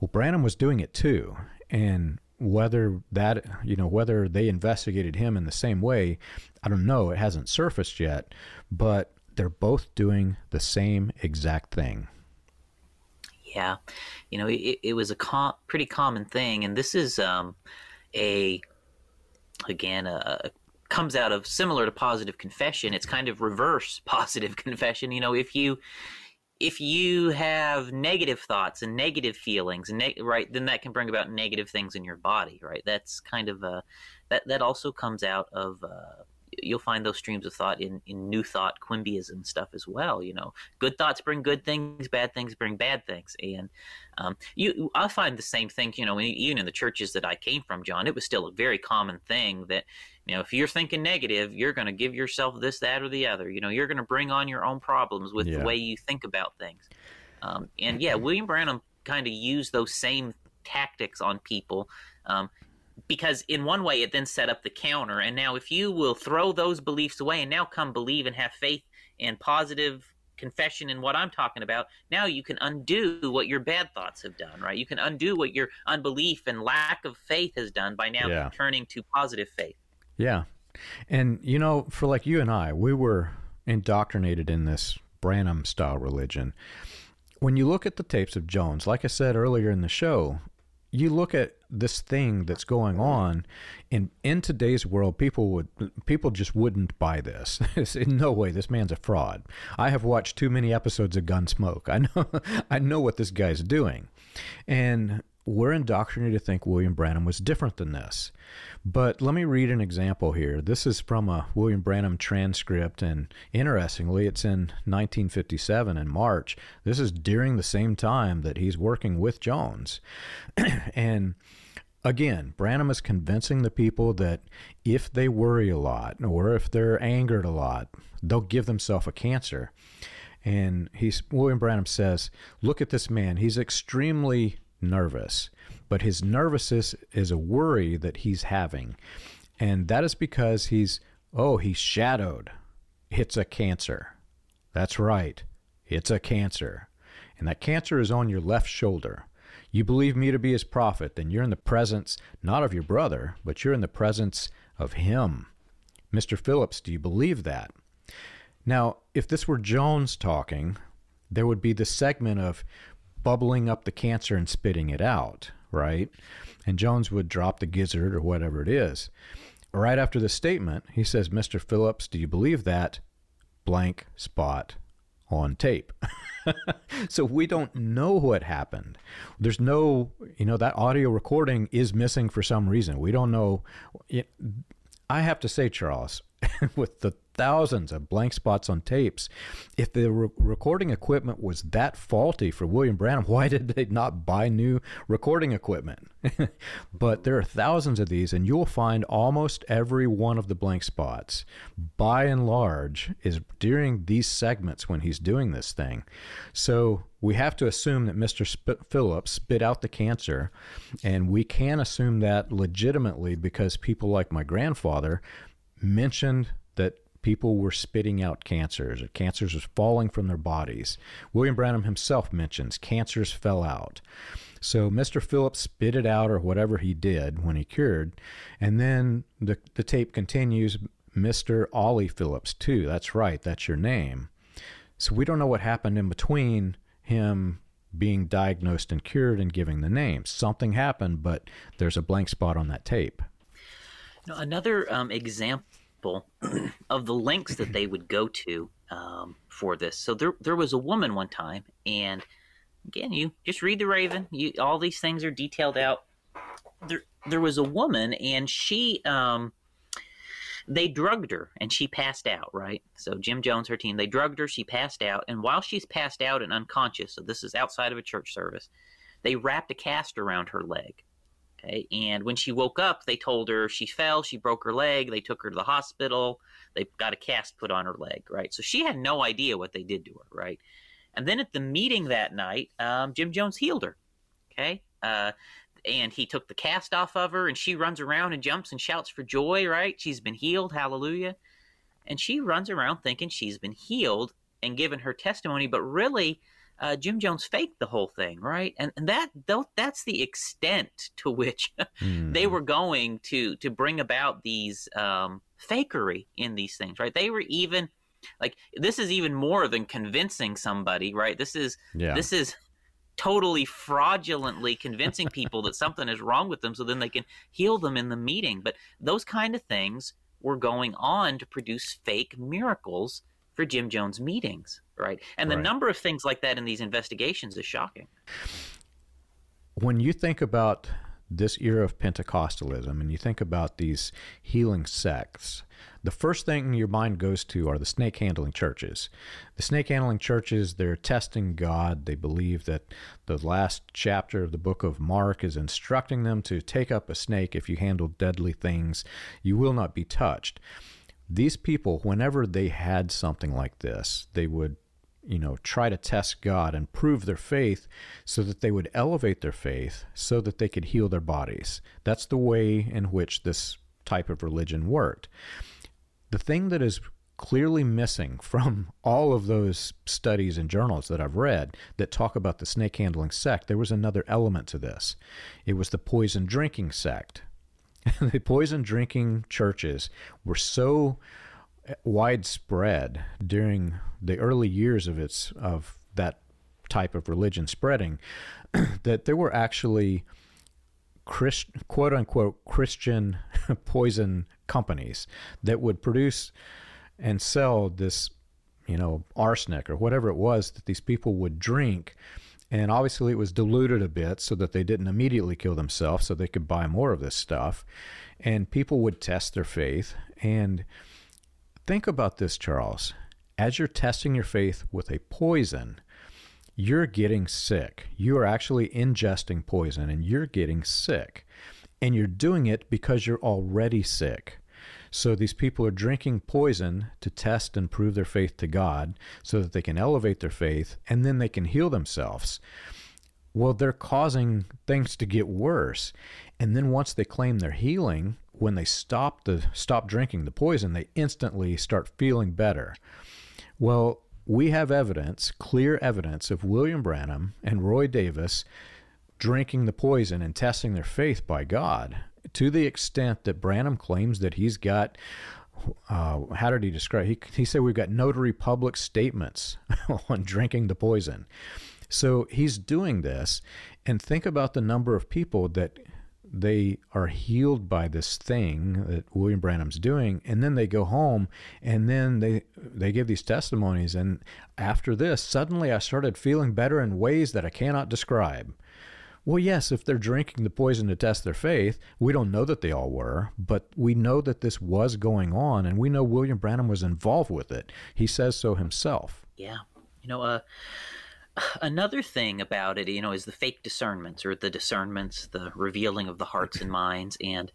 A: Well branham was doing it too. And whether that you know whether they investigated him in the same way i don't know. It hasn't surfaced yet but they're both doing the same exact thing.
B: Yeah. You know it, it was a com- pretty common thing and this is um, a again a, a comes out of similar to positive confession. It's kind of reverse positive confession. You know if you if you have negative thoughts and negative feelings ne- right then that can bring about negative things in your body right? That's kind of a that that also comes out of uh, you'll find those streams of thought in, in new thought quimbyism stuff as well you know? Good thoughts bring good things bad things bring bad things and um, you i find the same thing you know even in the churches that i came from john it was still a very common thing that you know, if you're thinking negative, you're going to give yourself this, that, or the other. You know, you're going to bring on your own problems with yeah. the way you think about things. Um, and yeah, William Branham kind of used those same tactics on people um, because, in one way, it then set up the counter. And now, if you will throw those beliefs away and now come believe and have faith and positive confession in what I'm talking about, now you can undo what your bad thoughts have done, right? You can undo what your unbelief and lack of faith has done by now yeah. turning to positive faith.
A: Yeah. And, you know, for like you and I, we were indoctrinated in this Branham style religion. When you look at the tapes of Jones, like I said earlier in the show, you look at this thing that's going on in in today's world people would people just wouldn't buy this in no way this man's a fraud i have watched too many episodes of gunsmoke i know i know what this guy's doing and we're indoctrinated to think William Branham was different than this. But let me read an example here. This is from a William Branham transcript, and interestingly, it's in 1957 in March. This is during the same time that he's working with Jones. and again, Branham is convincing the people that if they worry a lot or if they're angered a lot, they'll give themselves a cancer. And he's William Branham says, "Look at this man. He's extremely nervous, but his nervousness is a worry that he's having. And that is because he's, oh, he's shadowed. it's a cancer. That's right, it's a cancer. And that cancer is on your left shoulder. You believe me to be his prophet, then you're in the presence not of your brother, but you're in the presence of him. Mr. Phillips, do you believe that? Now, if this were Jones talking, there would be the segment of bubbling up the cancer and spitting it out, right? And Jones would drop the gizzard or whatever it is. Right after the statement, he says, Mr. Phillips, do you believe that? Blank spot on tape. so we don't know what happened. There's no, you know, that audio recording is missing for some reason. We don't know. I have to say, Charles, with the thousands of blank spots on tapes. If the re- recording equipment was that faulty for William Branham, why did they not buy new recording equipment? but there are thousands of these, and you'll find almost every one of the blank spots, by and large, is during these segments when he's doing this thing. So we have to assume that Mr. Sp- Phillips spit out the cancer, and we can assume that legitimately because people like my grandfather mentioned that people were spitting out cancers. Or cancers was falling from their bodies. William Branham himself mentions cancers fell out. So Mr. Phillips spit it out or whatever he did when he cured. And then the, the tape continues Mr. Ollie Phillips, too. That's right, that's your name. So we don't know what happened in between him being diagnosed and cured and giving the name. Something happened, but there's a blank spot on that tape.
B: Now, another um, example of the lengths that they would go to um, for this. So there, there was a woman one time, and again, you just read the Raven. You, all these things are detailed out. There, there was a woman, and she, um, they drugged her, and she passed out. Right. So Jim Jones, her team, they drugged her. She passed out, and while she's passed out and unconscious, so this is outside of a church service, they wrapped a cast around her leg. Okay. And when she woke up, they told her she fell, she broke her leg, they took her to the hospital, they got a cast put on her leg, right? So she had no idea what they did to her, right? And then at the meeting that night, um, Jim Jones healed her. Okay. Uh, and he took the cast off of her, and she runs around and jumps and shouts for joy, right? She's been healed, hallelujah. And she runs around thinking she's been healed and given her testimony, but really, uh, Jim Jones faked the whole thing, right? And, and that that's the extent to which mm. they were going to to bring about these um, fakery in these things, right? They were even like this is even more than convincing somebody, right? This is yeah. this is totally fraudulently convincing people that something is wrong with them so then they can heal them in the meeting. But those kind of things were going on to produce fake miracles for Jim Jones meetings right? And the right. number of things like that in these investigations is shocking.
A: When you think about this era of Pentecostalism and you think about these healing sects, the first thing your mind goes to are the snake handling churches. The snake handling churches, they're testing God. They believe that the last chapter of the book of Mark is instructing them to take up a snake. If you handle deadly things, you will not be touched. These people, whenever they had something like this, they would you know, try to test God and prove their faith so that they would elevate their faith so that they could heal their bodies. That's the way in which this type of religion worked. The thing that is clearly missing from all of those studies and journals that I've read that talk about the snake handling sect, there was another element to this. It was the poison drinking sect. the poison drinking churches were so widespread during the early years of its of that type of religion spreading that there were actually Christ, quote unquote Christian poison companies that would produce and sell this, you know, arsenic or whatever it was that these people would drink. And obviously, it was diluted a bit so that they didn't immediately kill themselves, so they could buy more of this stuff. And people would test their faith. And Think about this, Charles. As you're testing your faith with a poison, you're getting sick. You are actually ingesting poison and you're getting sick. And you're doing it because you're already sick. So these people are drinking poison to test and prove their faith to God so that they can elevate their faith and then they can heal themselves. Well, they're causing things to get worse. And then once they claim they're healing, when they stop the stop drinking the poison, they instantly start feeling better. Well, we have evidence, clear evidence of William Branham and Roy Davis drinking the poison and testing their faith by God to the extent that Branham claims that he's got uh, how did he describe? He he said we've got notary public statements on drinking the poison. So he's doing this, and think about the number of people that they are healed by this thing that William Branham's doing, and then they go home, and then they they give these testimonies, and after this, suddenly I started feeling better in ways that I cannot describe. Well, yes, if they're drinking the poison to test their faith, we don't know that they all were, but we know that this was going on, and we know William Branham was involved with it. He says so himself.
B: Yeah. You know, uh, another thing about it, you know, is the fake discernments or the discernments, the revealing of the hearts and minds. And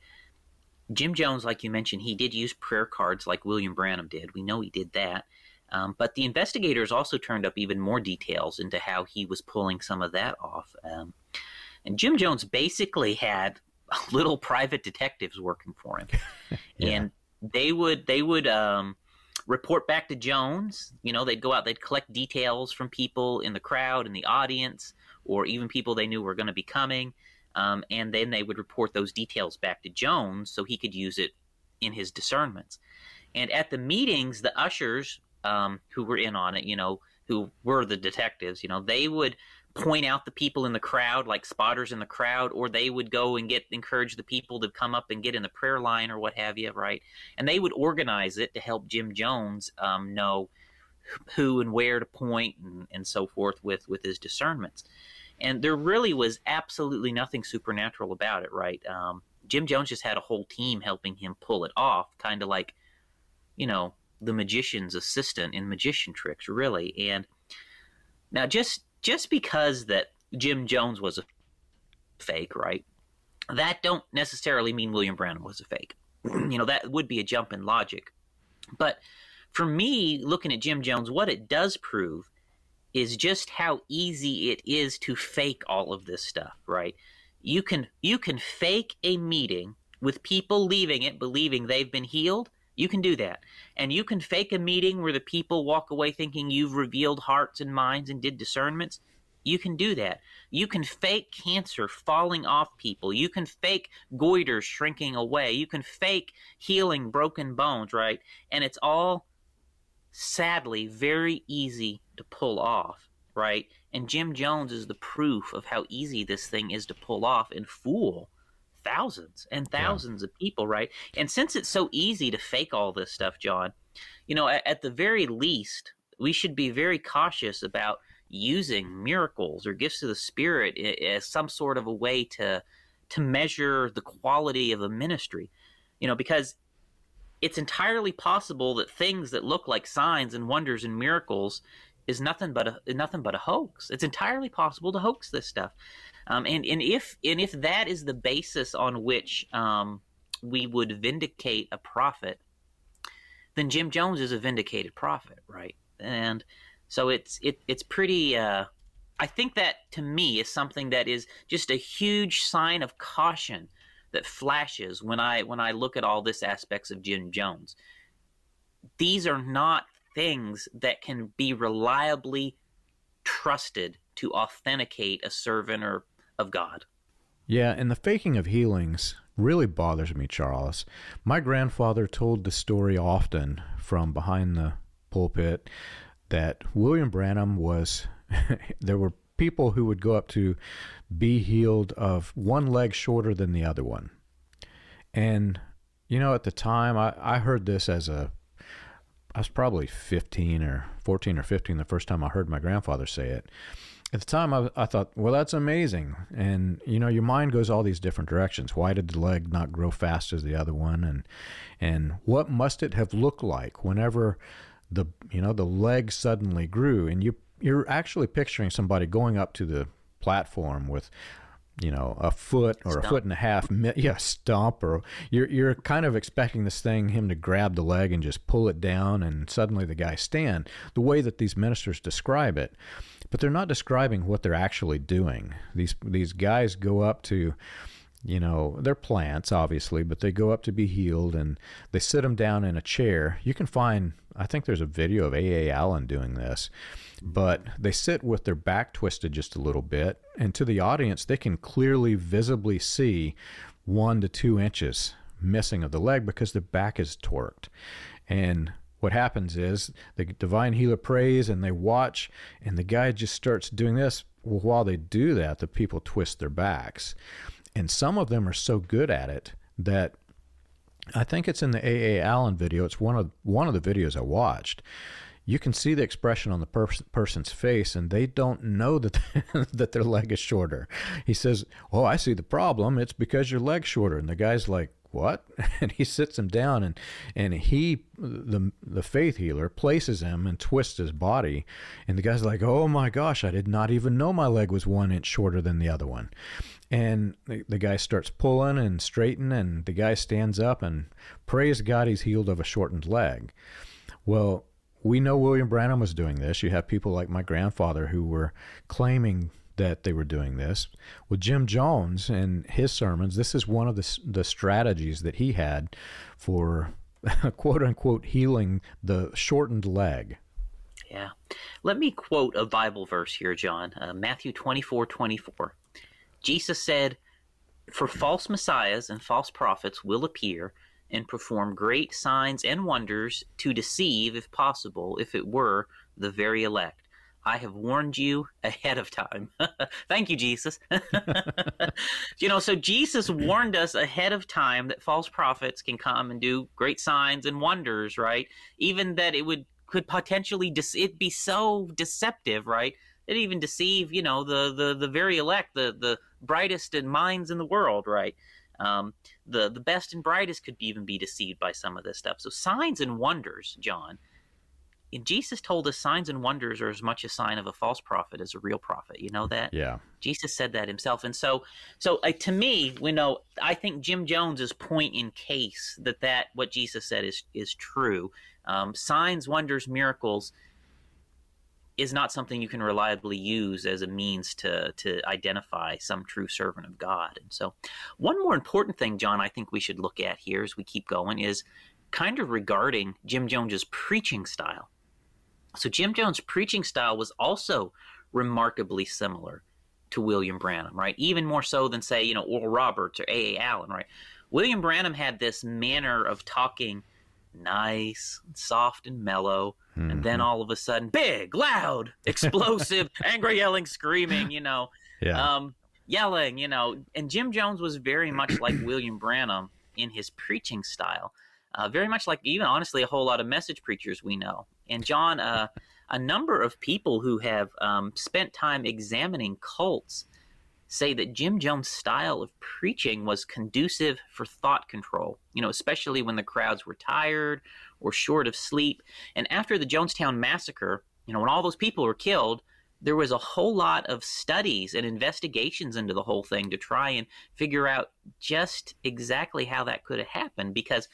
B: Jim Jones, like you mentioned, he did use prayer cards like William Branham did. We know he did that. Um, but the investigators also turned up even more details into how he was pulling some of that off. Um, and Jim Jones basically had little private detectives working for him, yeah. and they would they would um, report back to Jones. You know, they'd go out, they'd collect details from people in the crowd, in the audience, or even people they knew were going to be coming, um, and then they would report those details back to Jones so he could use it in his discernments. And at the meetings, the ushers um, who were in on it, you know, who were the detectives, you know, they would point out the people in the crowd, like spotters in the crowd, or they would go and get encourage the people to come up and get in the prayer line or what have you, right? And they would organize it to help Jim Jones um, know who and where to point and, and so forth with with his discernments. And there really was absolutely nothing supernatural about it, right? Um, Jim Jones just had a whole team helping him pull it off, kind of like, you know, the magician's assistant in magician tricks, really. And now, just just because that Jim Jones was a fake, right? That don't necessarily mean William Branham was a fake. you know, that would be a jump in logic. But for me, looking at Jim Jones, what it does prove is just how easy it is to fake all of this stuff, right? You can you can fake a meeting with people leaving it believing they've been healed. You can do that. And you can fake a meeting where the people walk away thinking you've revealed hearts and minds and did discernments. You can do that. You can fake cancer falling off people. You can fake goiter shrinking away. You can fake healing broken bones, right? And it's all sadly very easy to pull off, right? And Jim Jones is the proof of how easy this thing is to pull off and fool thousands and thousands yeah. of people, right? And since it's so easy to fake all this stuff, John, you know, at, at the very least, we should be very cautious about using miracles or gifts of the spirit as some sort of a way to to measure the quality of a ministry you know because it's entirely possible that things that look like signs and wonders and miracles is nothing but a nothing but a hoax it's entirely possible to hoax this stuff um, and and if and if that is the basis on which um, we would vindicate a prophet, then Jim Jones is a vindicated prophet, right? And so it's it it's pretty. Uh, I think that to me is something that is just a huge sign of caution that flashes when I when I look at all this aspects of Jim Jones. These are not things that can be reliably trusted to authenticate a servant or of God.
A: Yeah, and the faking of healings really bothers me, Charles. My grandfather told the story often from behind the pulpit that William Branham was, there were people who would go up to be healed of one leg shorter than the other one. And, you know, at the time, I, I heard this as a, I was probably 15 or 14 or 15 the first time I heard my grandfather say it at the time I, I, thought well that's amazing. And you know your mind goes all these different directions. Why did the leg not grow fast as the other one? And and what must it have looked like whenever the you know the leg suddenly grew? And you you're actually picturing somebody going up to the platform with you know a foot or stomp. a foot and a half yeah stomp or you're you're kind of expecting this thing him to grab the leg and just pull it down and suddenly the guy stand the way that these ministers describe it but they're not describing what they're actually doing. These these guys go up to you know, they're plants, obviously, but they go up to be healed and they sit them down in a chair. You can find, I think there's a video of A.A. Allen doing this, but they sit with their back twisted just a little bit. And to the audience, they can clearly, visibly see one to two inches missing of the leg because the back is torqued. And what happens is the divine healer prays and they watch, and the guy just starts doing this. Well, while they do that, the people twist their backs. And some of them are so good at it that I think it's in the A.A. Allen video. It's one of one of the videos I watched. You can see the expression on the per- person's face, and they don't know that that their leg is shorter. He says, "Oh, I see the problem. It's because your leg's shorter." And the guy's like, what and he sits him down and and he the the faith healer places him and twists his body and the guy's like oh my gosh i did not even know my leg was one inch shorter than the other one and the, the guy starts pulling and straightening and the guy stands up and praise god he's healed of a shortened leg well we know william branham was doing this you have people like my grandfather who were claiming that they were doing this. With Jim Jones and his sermons, this is one of the, the strategies that he had for quote unquote healing the shortened leg.
B: Yeah. Let me quote a Bible verse here, John. Uh, Matthew 24 24. Jesus said, For false messiahs and false prophets will appear and perform great signs and wonders to deceive, if possible, if it were the very elect. I have warned you ahead of time. Thank you, Jesus. you know, so Jesus warned us ahead of time that false prophets can come and do great signs and wonders, right? Even that it would could potentially de- it be so deceptive, right? It even deceive, you know, the the the very elect, the the brightest and minds in the world, right? Um, the the best and brightest could even be deceived by some of this stuff. So signs and wonders, John, and Jesus told us signs and wonders are as much a sign of a false prophet as a real prophet. You know that?
A: Yeah.
B: Jesus said that himself. And so, so uh, to me, you know, I think Jim Jones's point in case that that what Jesus said is is true. Um, signs, wonders, miracles is not something you can reliably use as a means to to identify some true servant of God. And so, one more important thing, John, I think we should look at here as we keep going is kind of regarding Jim Jones's preaching style. So Jim Jones' preaching style was also remarkably similar to William Branham, right? Even more so than say, you know, Oral Roberts or A. A. Allen, right? William Branham had this manner of talking nice, and soft, and mellow, mm-hmm. and then mm-hmm. all of a sudden, big, loud, explosive, angry yelling, screaming, you know, yeah. um, yelling, you know. And Jim Jones was very much like William Branham in his preaching style uh, very much like even honestly a whole lot of message preachers we know. And John, uh, a number of people who have um, spent time examining cults say that Jim Jones' style of preaching was conducive for thought control, you know, especially when the crowds were tired or short of sleep. And after the Jonestown massacre, you know, when all those people were killed, there was a whole lot of studies and investigations into the whole thing to try and figure out just exactly how that could have happened because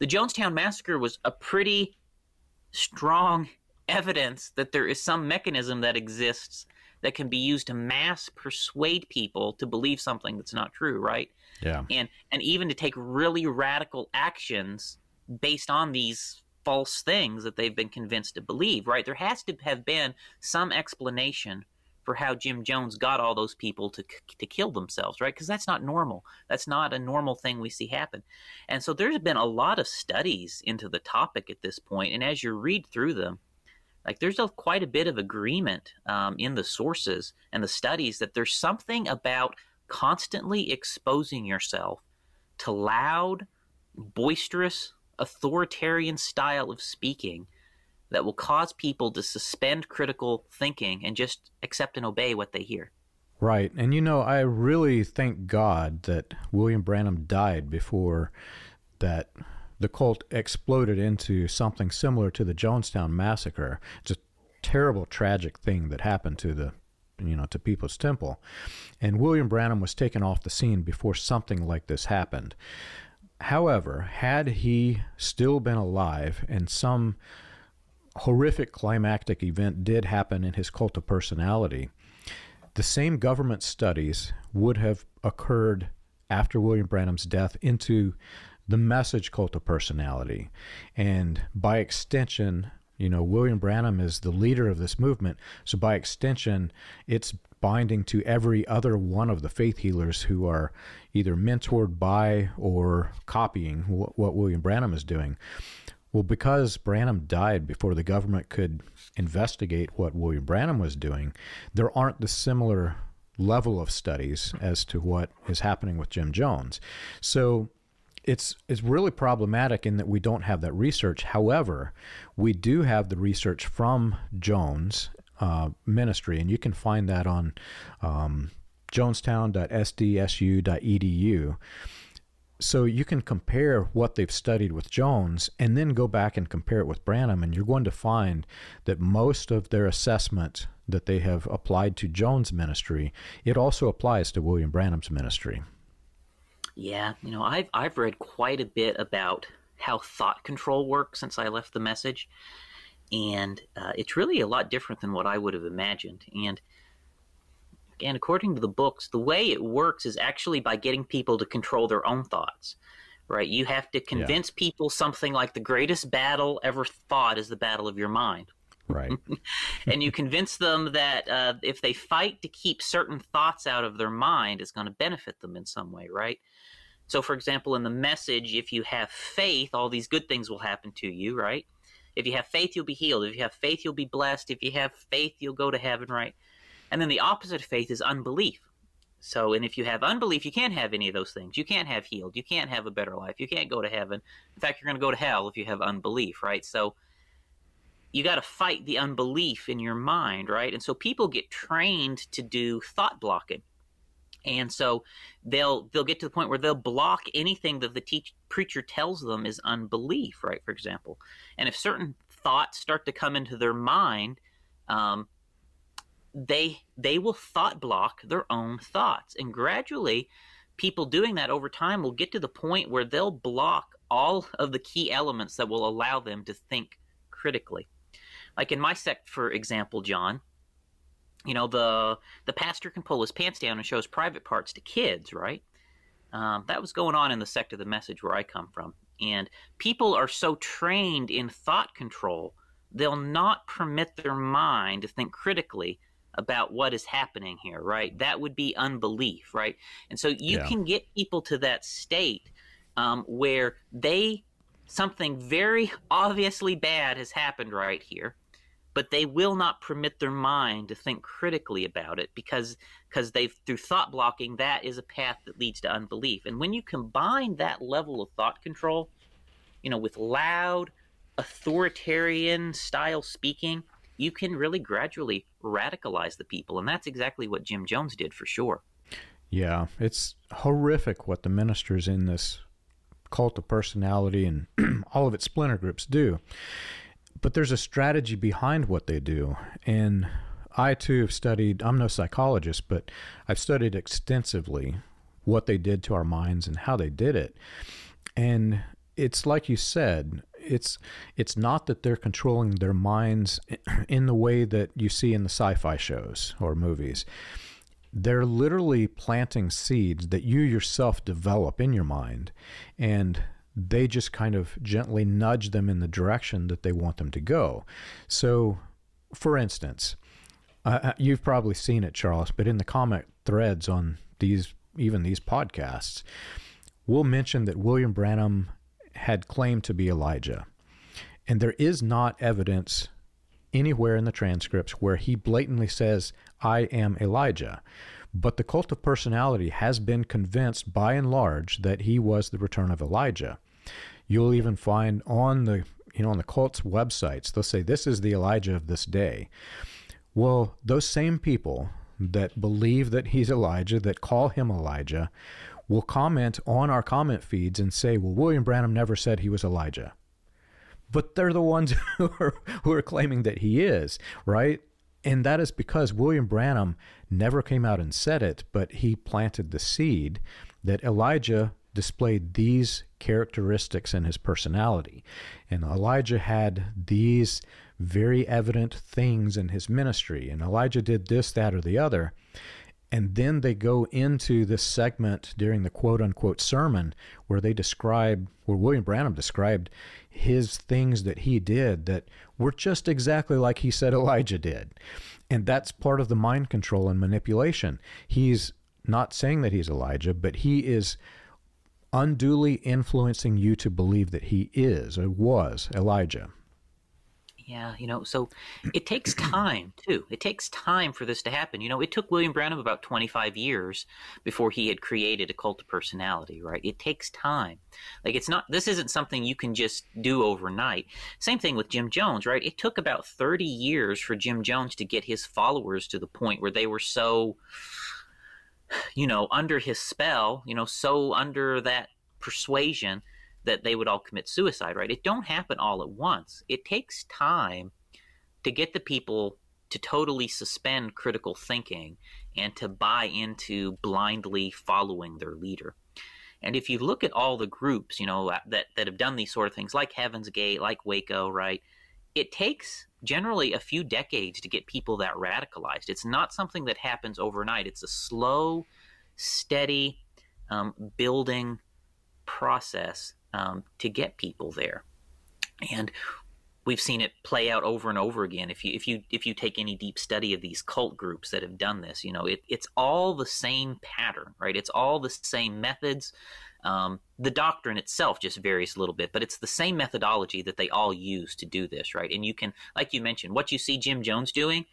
B: the Jonestown Massacre was a pretty strong evidence that there is some mechanism that exists that can be used to mass persuade people to believe something that's not true, right?
A: Yeah.
B: And and even to take really radical actions based on these false things that they've been convinced to believe, right? There has to have been some explanation for how Jim Jones got all those people to to kill themselves, right? Because that's not normal. That's not a normal thing we see happen. And so there's been a lot of studies into the topic at this point, and as you read through them, like there's a, quite a bit of agreement um, in the sources and the studies that there's something about constantly exposing yourself to loud, boisterous, authoritarian style of speaking that will cause people to suspend critical thinking and just accept and obey what they hear.
A: Right. And you know, I really thank God that William Branham died before that the cult exploded into something similar to the Jonestown massacre. It's a terrible tragic thing that happened to the you know to People's Temple. And William Branham was taken off the scene before something like this happened. However, had he still been alive and some horrific climactic event did happen in his cult of personality, the same government studies would have occurred after William Branham's death into the message cult of personality. And by extension, you know, William Branham is the leader of this movement. So by extension, it's binding to every other one of the faith healers who are either mentored by or copying what, what William Branham is doing. Well, because Branham died before the government could investigate what William Branham was doing, there aren't the similar level of studies as to what is happening with Jim Jones. So it's it's really problematic in that we don't have that research. However, we do have the research from Jones uh, Ministry, and you can find that on um, jonestown.sdsu.edu. So you can compare what they've studied with Jones and then go back and compare it with Branham, and you're going to find that most of their assessment that they have applied to Jones' ministry, it also applies to William Branham's ministry.
B: Yeah, you know, I've I've read quite a bit about how thought control works since I left the message, and uh, it's really a lot different than what I would have imagined. And again, according to the books, the way it works is actually by getting people to control their own thoughts. Right? You have to convince yeah. people something like the greatest battle ever fought is the battle of your mind.
A: Right.
B: and you convince them that uh, if they fight to keep certain thoughts out of their mind, it's going to benefit them in some way, right? So, for example, in the message, if you have faith, all these good things will happen to you, right? If you have faith, you'll be healed. If you have faith, you'll be blessed. If you have faith, you'll go to heaven, right? And then the opposite of faith is unbelief. So, and if you have unbelief, you can't have any of those things. You can't have healed. You can't have a better life. You can't go to heaven. In fact, you're going to go to hell if you have unbelief, right? So, you got to fight the unbelief in your mind, right? And so people get trained to do thought blocking. And so they'll they'll get to the point where they'll block anything that the teach, preacher tells them is unbelief, right? For example, and if certain thoughts start to come into their mind, um, they they will thought block their own thoughts, and gradually, people doing that over time will get to the point where they'll block all of the key elements that will allow them to think critically. Like in my sect, for example, John, you know the the pastor can pull his pants down and show his private parts to kids, right? Um, that was going on in the sect of the message where I come from, and people are so trained in thought control they'll not permit their mind to think critically about what is happening here, right? That would be unbelief, right? And so you yeah. can get people to that state um, where they something very obviously bad has happened right here but they will not permit their mind to think critically about it because because they've through thought blocking that is a path that leads to unbelief. And when you combine that level of thought control you know with loud authoritarian style speaking you can really gradually radicalize the people. And that's exactly what jim jones did for sure.
A: Yeah it's horrific what the ministers in this cult of personality and all of its splinter groups do but there's a strategy behind what they do. And I too have studied, I'm no psychologist, but I've studied extensively what they did to our minds and how they did it. And it's like you said, it's it's not that they're controlling their minds in the way that you see in the sci-fi shows or movies. They're literally planting seeds that you yourself develop in your mind. And they just kind of gently nudge them in the direction that they want them to go. So, for instance, uh, you've probably seen it, Charles, but in the comment threads on these, even these podcasts, we'll mention that William Branham had claimed to be Elijah. And there is not evidence anywhere in the transcripts where he blatantly says, I am Elijah. But the cult of personality has been convinced by and large that he was the return of Elijah. You'll even find on the you know on the cult's websites they'll say this is the Elijah of this day. Well, those same people that believe that he's Elijah, that call him Elijah, will comment on our comment feeds and say, "Well, William Branham never said he was Elijah." But they're the ones who are, who are claiming that he is, right? And that is because William Branham never came out and said it, but he planted the seed that Elijah displayed these characteristics in his personality. And Elijah had these very evident things in his ministry. And Elijah did this, that, or the other. And then they go into this segment during the quote unquote sermon where they describe, where William Branham described his things that he did that were just exactly like he said Elijah did. And that's part of the mind control and manipulation. He's not saying that he's Elijah, but he is unduly influencing you to believe that he is or was Elijah.
B: Yeah, you know, so it takes time too. It takes time for this to happen. You know, it took William Branham about 25 years before he had created a cult of personality, right? It takes time. Like it's not this isn't something you can just do overnight. Same thing with Jim Jones, right? It took about 30 years for Jim Jones to get his followers to the point where they were so you know, under his spell, you know, so under that persuasion that they would all commit suicide, right? It don't happen all at once. It takes time to get the people to totally suspend critical thinking and to buy into blindly following their leader. And if you look at all the groups, you know, that, that have done these sort of things, like Heaven's Gate, like Waco, right? It takes generally a few decades to get people that radicalized. It's not something that happens overnight. It's a slow, steady, um, building process um, to get people there. And we've seen it play out over and over again. If you if you if you take any deep study of these cult groups that have done this, you know it, it's all the same pattern, right? It's all the same methods. Um, the doctrine itself just varies a little bit, but it's the same methodology that they all use to do this, right? And you can, like you mentioned, what you see Jim Jones doing.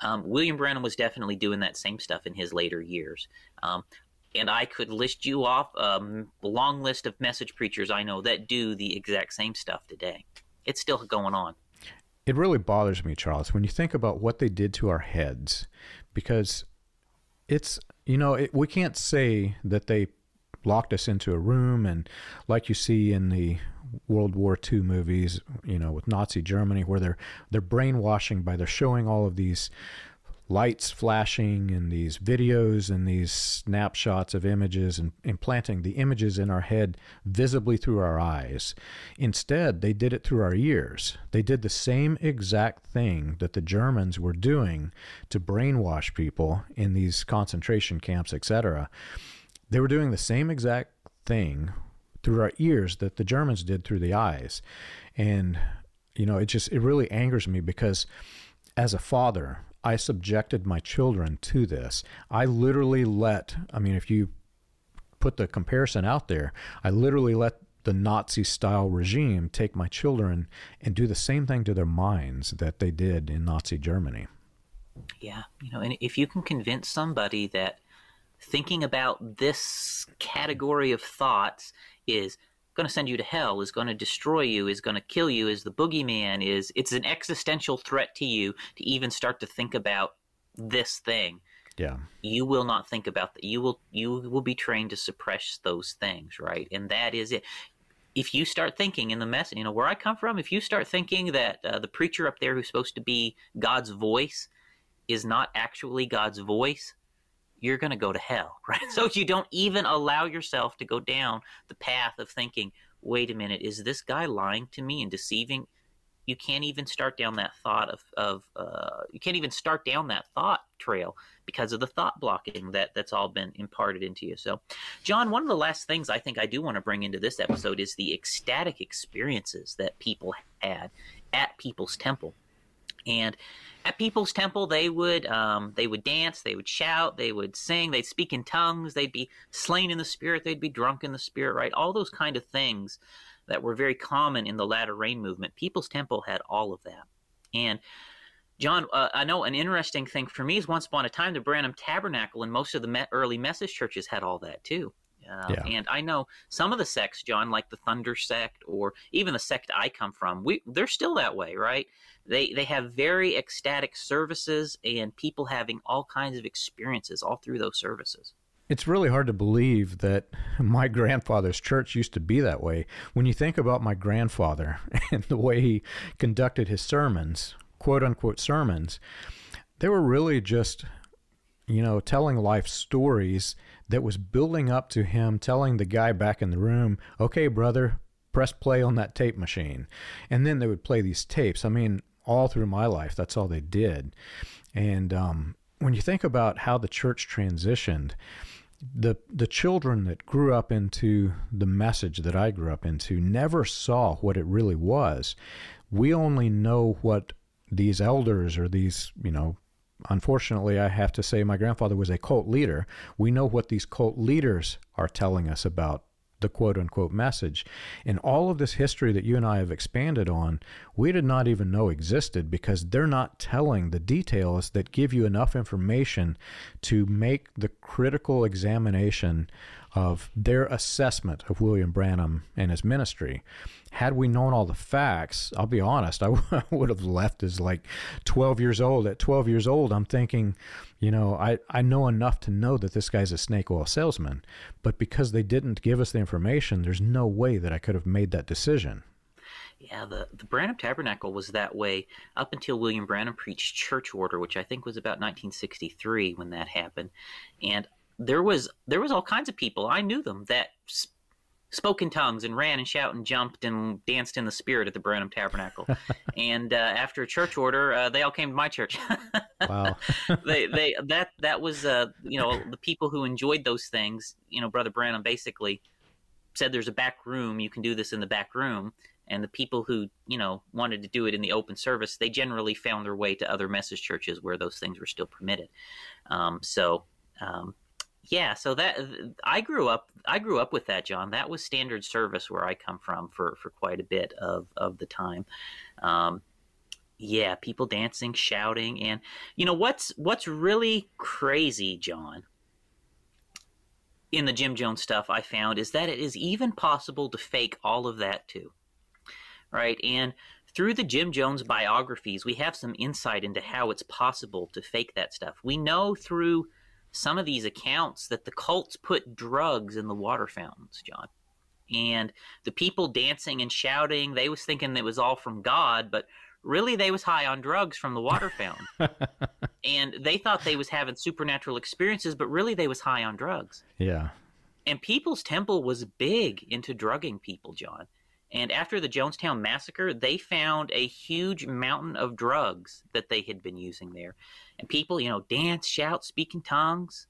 B: Um, William Branham was definitely doing that same stuff in his later years. Um, and I could list you off um, a long list of message preachers I know that do the exact same stuff today. It's still going on.
A: It really bothers me, Charles, when you think about what they did to our heads, because it's, you know, it, we can't say that they locked us into a room and, like you see in the World War II movies, you know, with Nazi Germany, where they're they're brainwashing by they're showing all of these lights flashing and these videos and these snapshots of images and implanting the images in our head visibly through our eyes. Instead, they did it through our ears. They did the same exact thing that the Germans were doing to brainwash people in these concentration camps, etc. They were doing the same exact thing through our ears that the Germans did through the eyes. And you know, it just it really angers me because as a father, I subjected my children to this. I literally let, I mean, if you put the comparison out there, I literally let the Nazi style regime take my children and do the same thing to their minds that they did in Nazi Germany.
B: Yeah, you know, and if you can convince somebody that thinking about this category of thoughts is going to send you to hell, is going to destroy you, is going to kill you, is the boogeyman, is it's an existential threat to you to even start to think about this thing.
A: Yeah.
B: You will not think about that. You will you will be trained to suppress those things, right? And that is it. If you start thinking in the mess, you know where I come from. If you start thinking that uh, the preacher up there who's supposed to be God's voice is not actually God's voice, you're going to go to hell, right? So you don't even allow yourself to go down the path of thinking, wait a minute, is this guy lying to me and deceiving? You can't even start down that thought of, of uh, you can't even start down that thought trail because of the thought blocking that that's all been imparted into you. So, John, one of the last things I think I do want to bring into this episode is the ecstatic experiences that people had at People's Temple. And at People's Temple, they would um, they would dance, they would shout, they would sing, they'd speak in tongues, they'd be slain in the spirit, they'd be drunk in the spirit, right? All those kind of things that were very common in the latter rain movement. People's Temple had all of that. And John, uh, I know an interesting thing for me is once upon a time the Branham Tabernacle and most of the me- early message churches had all that too. Uh, yeah. And I know some of the sects, John, like the Thunder sect or even the sect I come from, we they're still that way, right? They they have very ecstatic services and people having all kinds of experiences all through those services.
A: It's really hard to believe that my grandfather's church used to be that way. When you think about my grandfather and the way he conducted his sermons, quote unquote sermons, they were really just you know, telling life stories that was building up to him telling the guy back in the room, okay, brother, press play on that tape machine. And then they would play these tapes. I mean, all through my life, that's all they did. And um, when you think about how the church transitioned, the the children that grew up into the message that I grew up into never saw what it really was. We only know what these elders or these, you know, unfortunately, I have to say my grandfather was a cult leader. We know what these cult leaders are telling us about the quote unquote message. And all of this history that you and I have expanded on, we did not even know existed because they're not telling the details that give you enough information to make the critical examination of their assessment of William Branham and his ministry. Had we known all the facts, I'll be honest, I would have left as like 12 years old. At 12 years old, I'm thinking, you know, I, I know enough to know that this guy's a snake oil salesman. But because they didn't give us the information, there's no way that I could have made that decision.
B: Yeah, the, the Branham Tabernacle was that way up until William Branham preached church order, which I think was about 1963 when that happened. And there was there was all kinds of people I knew them that sp- spoke in tongues and ran and shouted and jumped and danced in the spirit at the Branham Tabernacle. and uh, after a church order, uh, they all came to my church.
A: wow.
B: they they that that was uh, you know the people who enjoyed those things. You know, Brother Branham basically said there's a back room you can do this in the back room and the people who you know wanted to do it in the open service they generally found their way to other message churches where those things were still permitted um, so um, yeah, so that I grew up I grew up with that, John. That was standard service where I come from for for quite a bit of of the time. Um, yeah, people dancing, shouting, and you know what's what's really crazy, John. In the Jim Jones stuff, I found is that it is even possible to fake all of that too, right? And through the Jim Jones biographies, we have some insight into how it's possible to fake that stuff. We know through some of these accounts that the cults put drugs in the water fountains, John. And the people dancing and shouting, they was thinking it was all from God, but really they was high on drugs from the water fountain. and they thought they was having supernatural experiences, but really they was high on drugs.
A: Yeah.
B: And People's Temple was big into drugging people, John. And after the Jonestown massacre, they found a huge mountain of drugs that they had been using there. And people, you know, dance, shout, speak in tongues.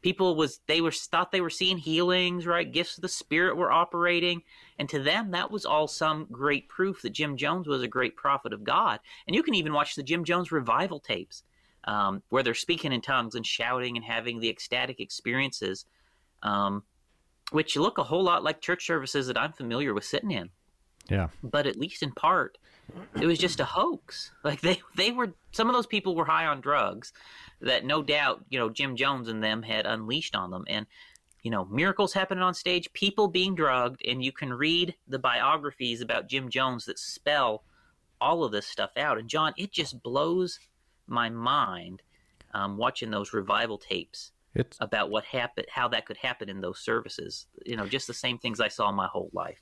B: People was they were thought they were seeing healings, right? Gifts of the spirit were operating, and to them that was all some great proof that Jim Jones was a great prophet of God. And you can even watch the Jim Jones revival tapes, um, where they're speaking in tongues and shouting and having the ecstatic experiences. Um, which look a whole lot like church services that I'm familiar with sitting in.
A: Yeah.
B: But at least in part, it was just a hoax. Like they they were some of those people were high on drugs that no doubt, you know, Jim Jones and them had unleashed on them and you know, miracles happening on stage, people being drugged, and you can read the biographies about Jim Jones that spell all of this stuff out. And John, it just blows my mind um, watching those revival tapes it's, about what happened, how that could happen in those services. You know, just the same things I saw my whole life.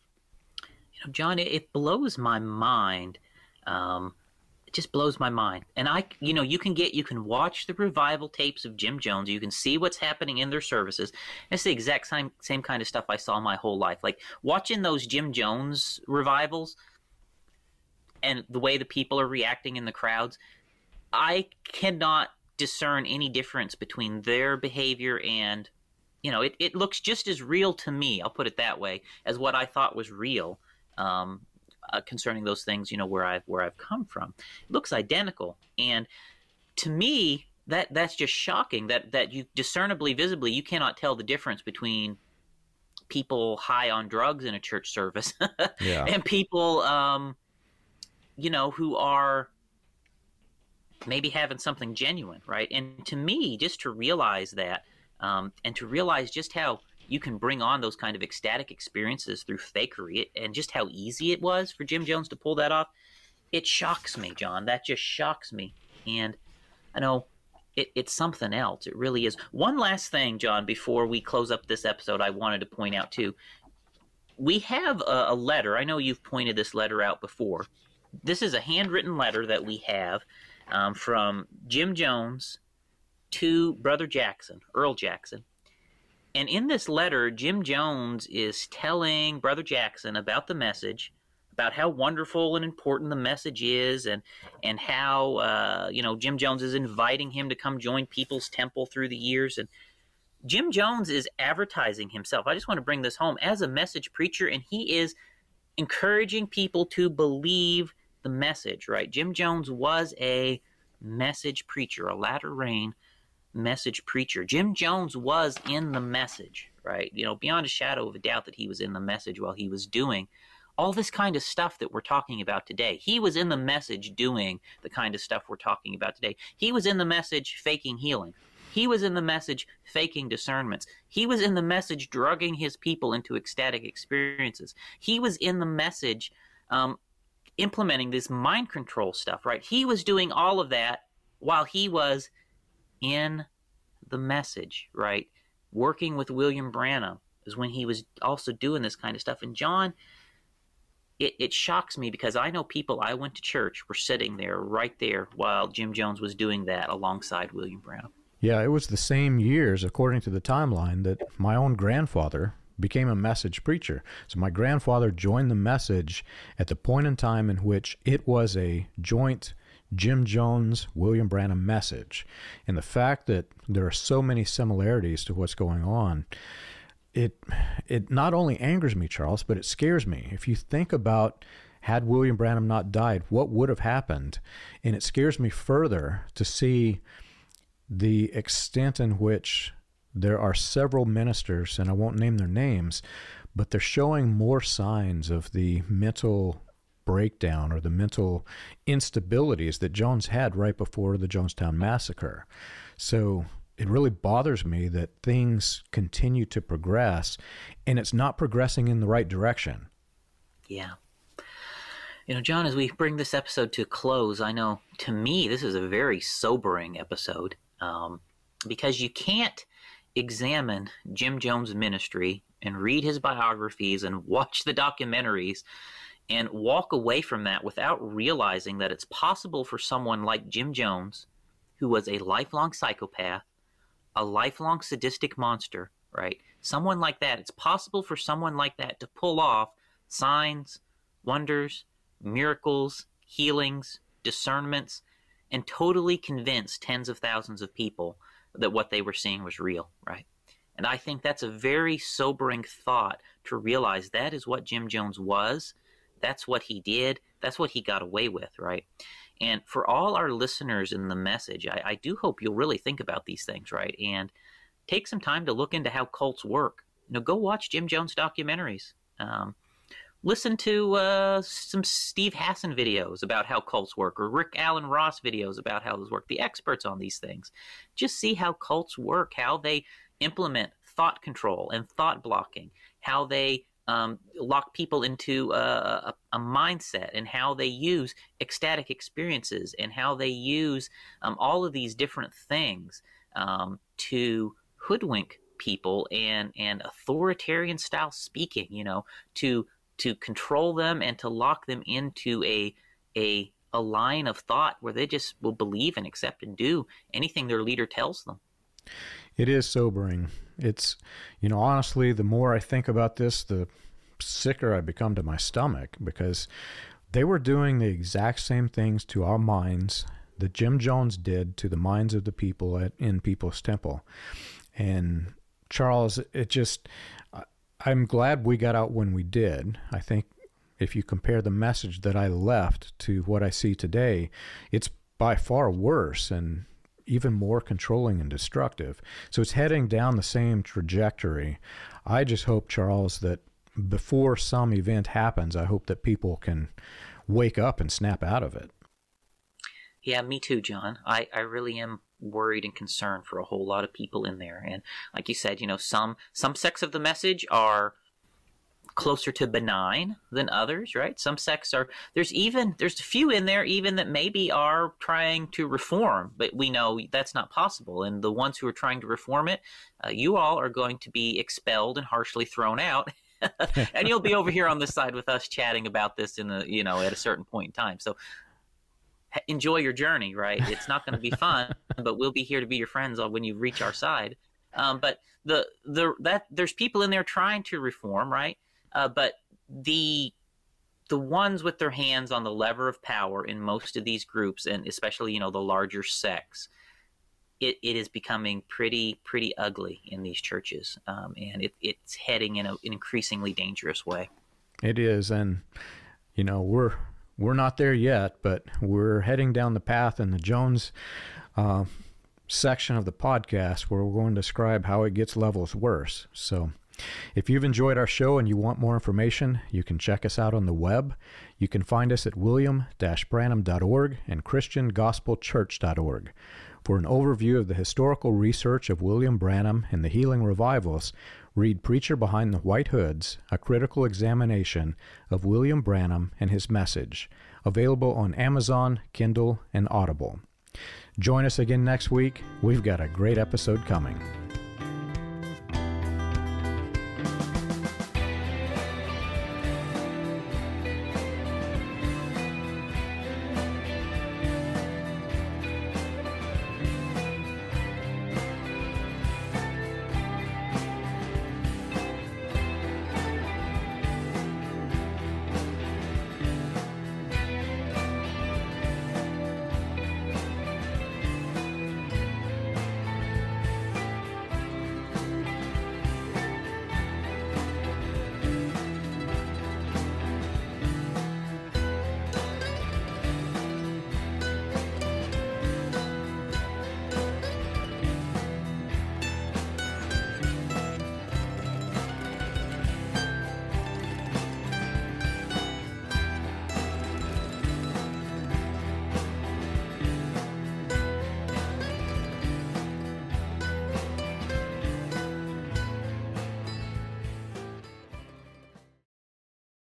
B: You know, John, it, it blows my mind. Um, it just blows my mind. And I, you know, you can get, you can watch the revival tapes of Jim Jones. You can see what's happening in their services. It's the exact same, same kind of stuff I saw my whole life. Like watching those Jim Jones revivals and the way the people are reacting in the crowds. I cannot discern any difference between their behavior and you know it, it looks just as real to me i'll put it that way as what i thought was real um, uh, concerning those things you know where i've where i've come from it looks identical and to me that that's just shocking that that you discernibly visibly you cannot tell the difference between people high on drugs in a church service yeah. and people um, you know who are maybe having something genuine, right? And to me, just to realize that, um, and to realize just how you can bring on those kind of ecstatic experiences through fakery, and just how easy it was for Jim Jones to pull that off, it shocks me, John. That just shocks me. And I know it, it's something else. It really is. One last thing, John, before we close up this episode, I wanted to point out too. We have a, a letter. I know you've pointed this letter out before. This is a handwritten letter that we have um, from Jim Jones to Brother Jackson, Earl Jackson. And in this letter, Jim Jones is telling Brother Jackson about the message, about how wonderful and important the message is, and and how uh, you know Jim Jones is inviting him to come join People's Temple through the years, and Jim Jones is advertising himself. I just want to bring this home as a message preacher, and he is encouraging people to believe the message. Right? Jim Jones was a message preacher, a latter rain message preacher. Jim Jones was in the message, right? You know, beyond a shadow of a doubt that he was in the message while he was doing all this kind of stuff that we're talking about today. He was in the message doing the kind of stuff we're talking about today. He was in the message faking healing. He was in the message faking discernments. He was in the message drugging his people into ecstatic experiences. He was in the message um, implementing this mind control stuff, right? He was doing all of that while he was in the message, right? Working with William Branham is when he was also doing this kind of stuff. And John, it, it shocks me because I know people I went to church were sitting there right there while Jim Jones was doing that alongside William Branham.
A: Yeah, it was the same years, according to the timeline, that my own grandfather became a message preacher. So my grandfather joined the message at the point in time in which it was a joint Jim Jones, William Branham message. And the fact that there are so many similarities to what's going on, it it not only angers me, Charles, but it scares me. If you think about had William Branham not died, what would have happened? And it scares me further to see the extent in which there are several ministers, and I won't name their names, but they're showing more signs of the mental breakdown or the mental instabilities that Jones had right before the Jonestown massacre. So it really bothers me that things continue to progress and it's not progressing in the right direction.
B: Yeah. You know, John, as we bring this episode to a close, I know to me this is a very sobering episode um, because you can't examine Jim Jones' ministry and read his biographies and watch the documentaries and walk away from that without realizing that it's possible for someone like Jim Jones, who was a lifelong psychopath, a lifelong sadistic monster, right? Someone like that, it's possible for someone like that to pull off signs, wonders, miracles, healings, discernments, and totally convince tens of thousands of people that what they were seeing was real, right? And I think that's a very sobering thought to realize that is what Jim Jones was that's what he did. That's what he got away with, right? And for all our listeners in the message, I, I do hope you'll really think about these things, right? And take some time to look into how cults work. You know, go watch Jim Jones documentaries. Um, listen to uh, some Steve Hassan videos about how cults work, or Rick Alan Ross videos about how those work. The experts on these things. Just see how cults work, how they implement thought control and thought blocking, how they um, lock people into a, a, a, mindset and how they use ecstatic experiences and how they use um, all of these different things um, to hoodwink people and and authoritarian style speaking you know to to control them and to lock them into a a a line of thought where they just will believe and accept and do anything their leader tells them
A: it is sobering. It's, you know, honestly, the more I think about this, the sicker I become to my stomach because they were doing the exact same things to our minds that Jim Jones did to the minds of the people at, in People's Temple. And Charles, it just, I'm glad we got out when we did. I think if you compare the message that I left to what I see today, it's by far worse and even more controlling and destructive. So it's heading down the same trajectory. I just hope, Charles, that before some event happens, I hope that people can wake up and snap out of it.
B: Yeah, me too, John. I, I really am worried and concerned for a whole lot of people in there. And like you said, you know, some some sects of the message are closer to benign than others, right? Some sects are there's even there's a few in there even that maybe are trying to reform, but we know that's not possible. And the ones who are trying to reform it, uh, you all are going to be expelled and harshly thrown out and you'll be over here on this side with us chatting about this in a you know at a certain point in time. So enjoy your journey, right? It's not going to be fun, but we'll be here to be your friends when you reach our side. Um, but the the that there's people in there trying to reform, right? Uh, but the the ones with their hands on the lever of power in most of these groups, and especially you know the larger sects, it, it is becoming pretty pretty ugly in these churches, um, and it, it's heading in a, an increasingly dangerous way.
A: It is, and you know we're we're not there yet, but we're heading down the path in the Jones uh, section of the podcast where we're going to describe how it gets levels worse. So. If you've enjoyed our show and you want more information, you can check us out on the web. You can find us at william-branham.org and christiangospelchurch.org. For an overview of the historical research of William Branham and the healing revivals, read Preacher Behind the White Hoods, a critical examination of William Branham and his message, available on Amazon, Kindle, and Audible. Join us again next week. We've got a great episode coming.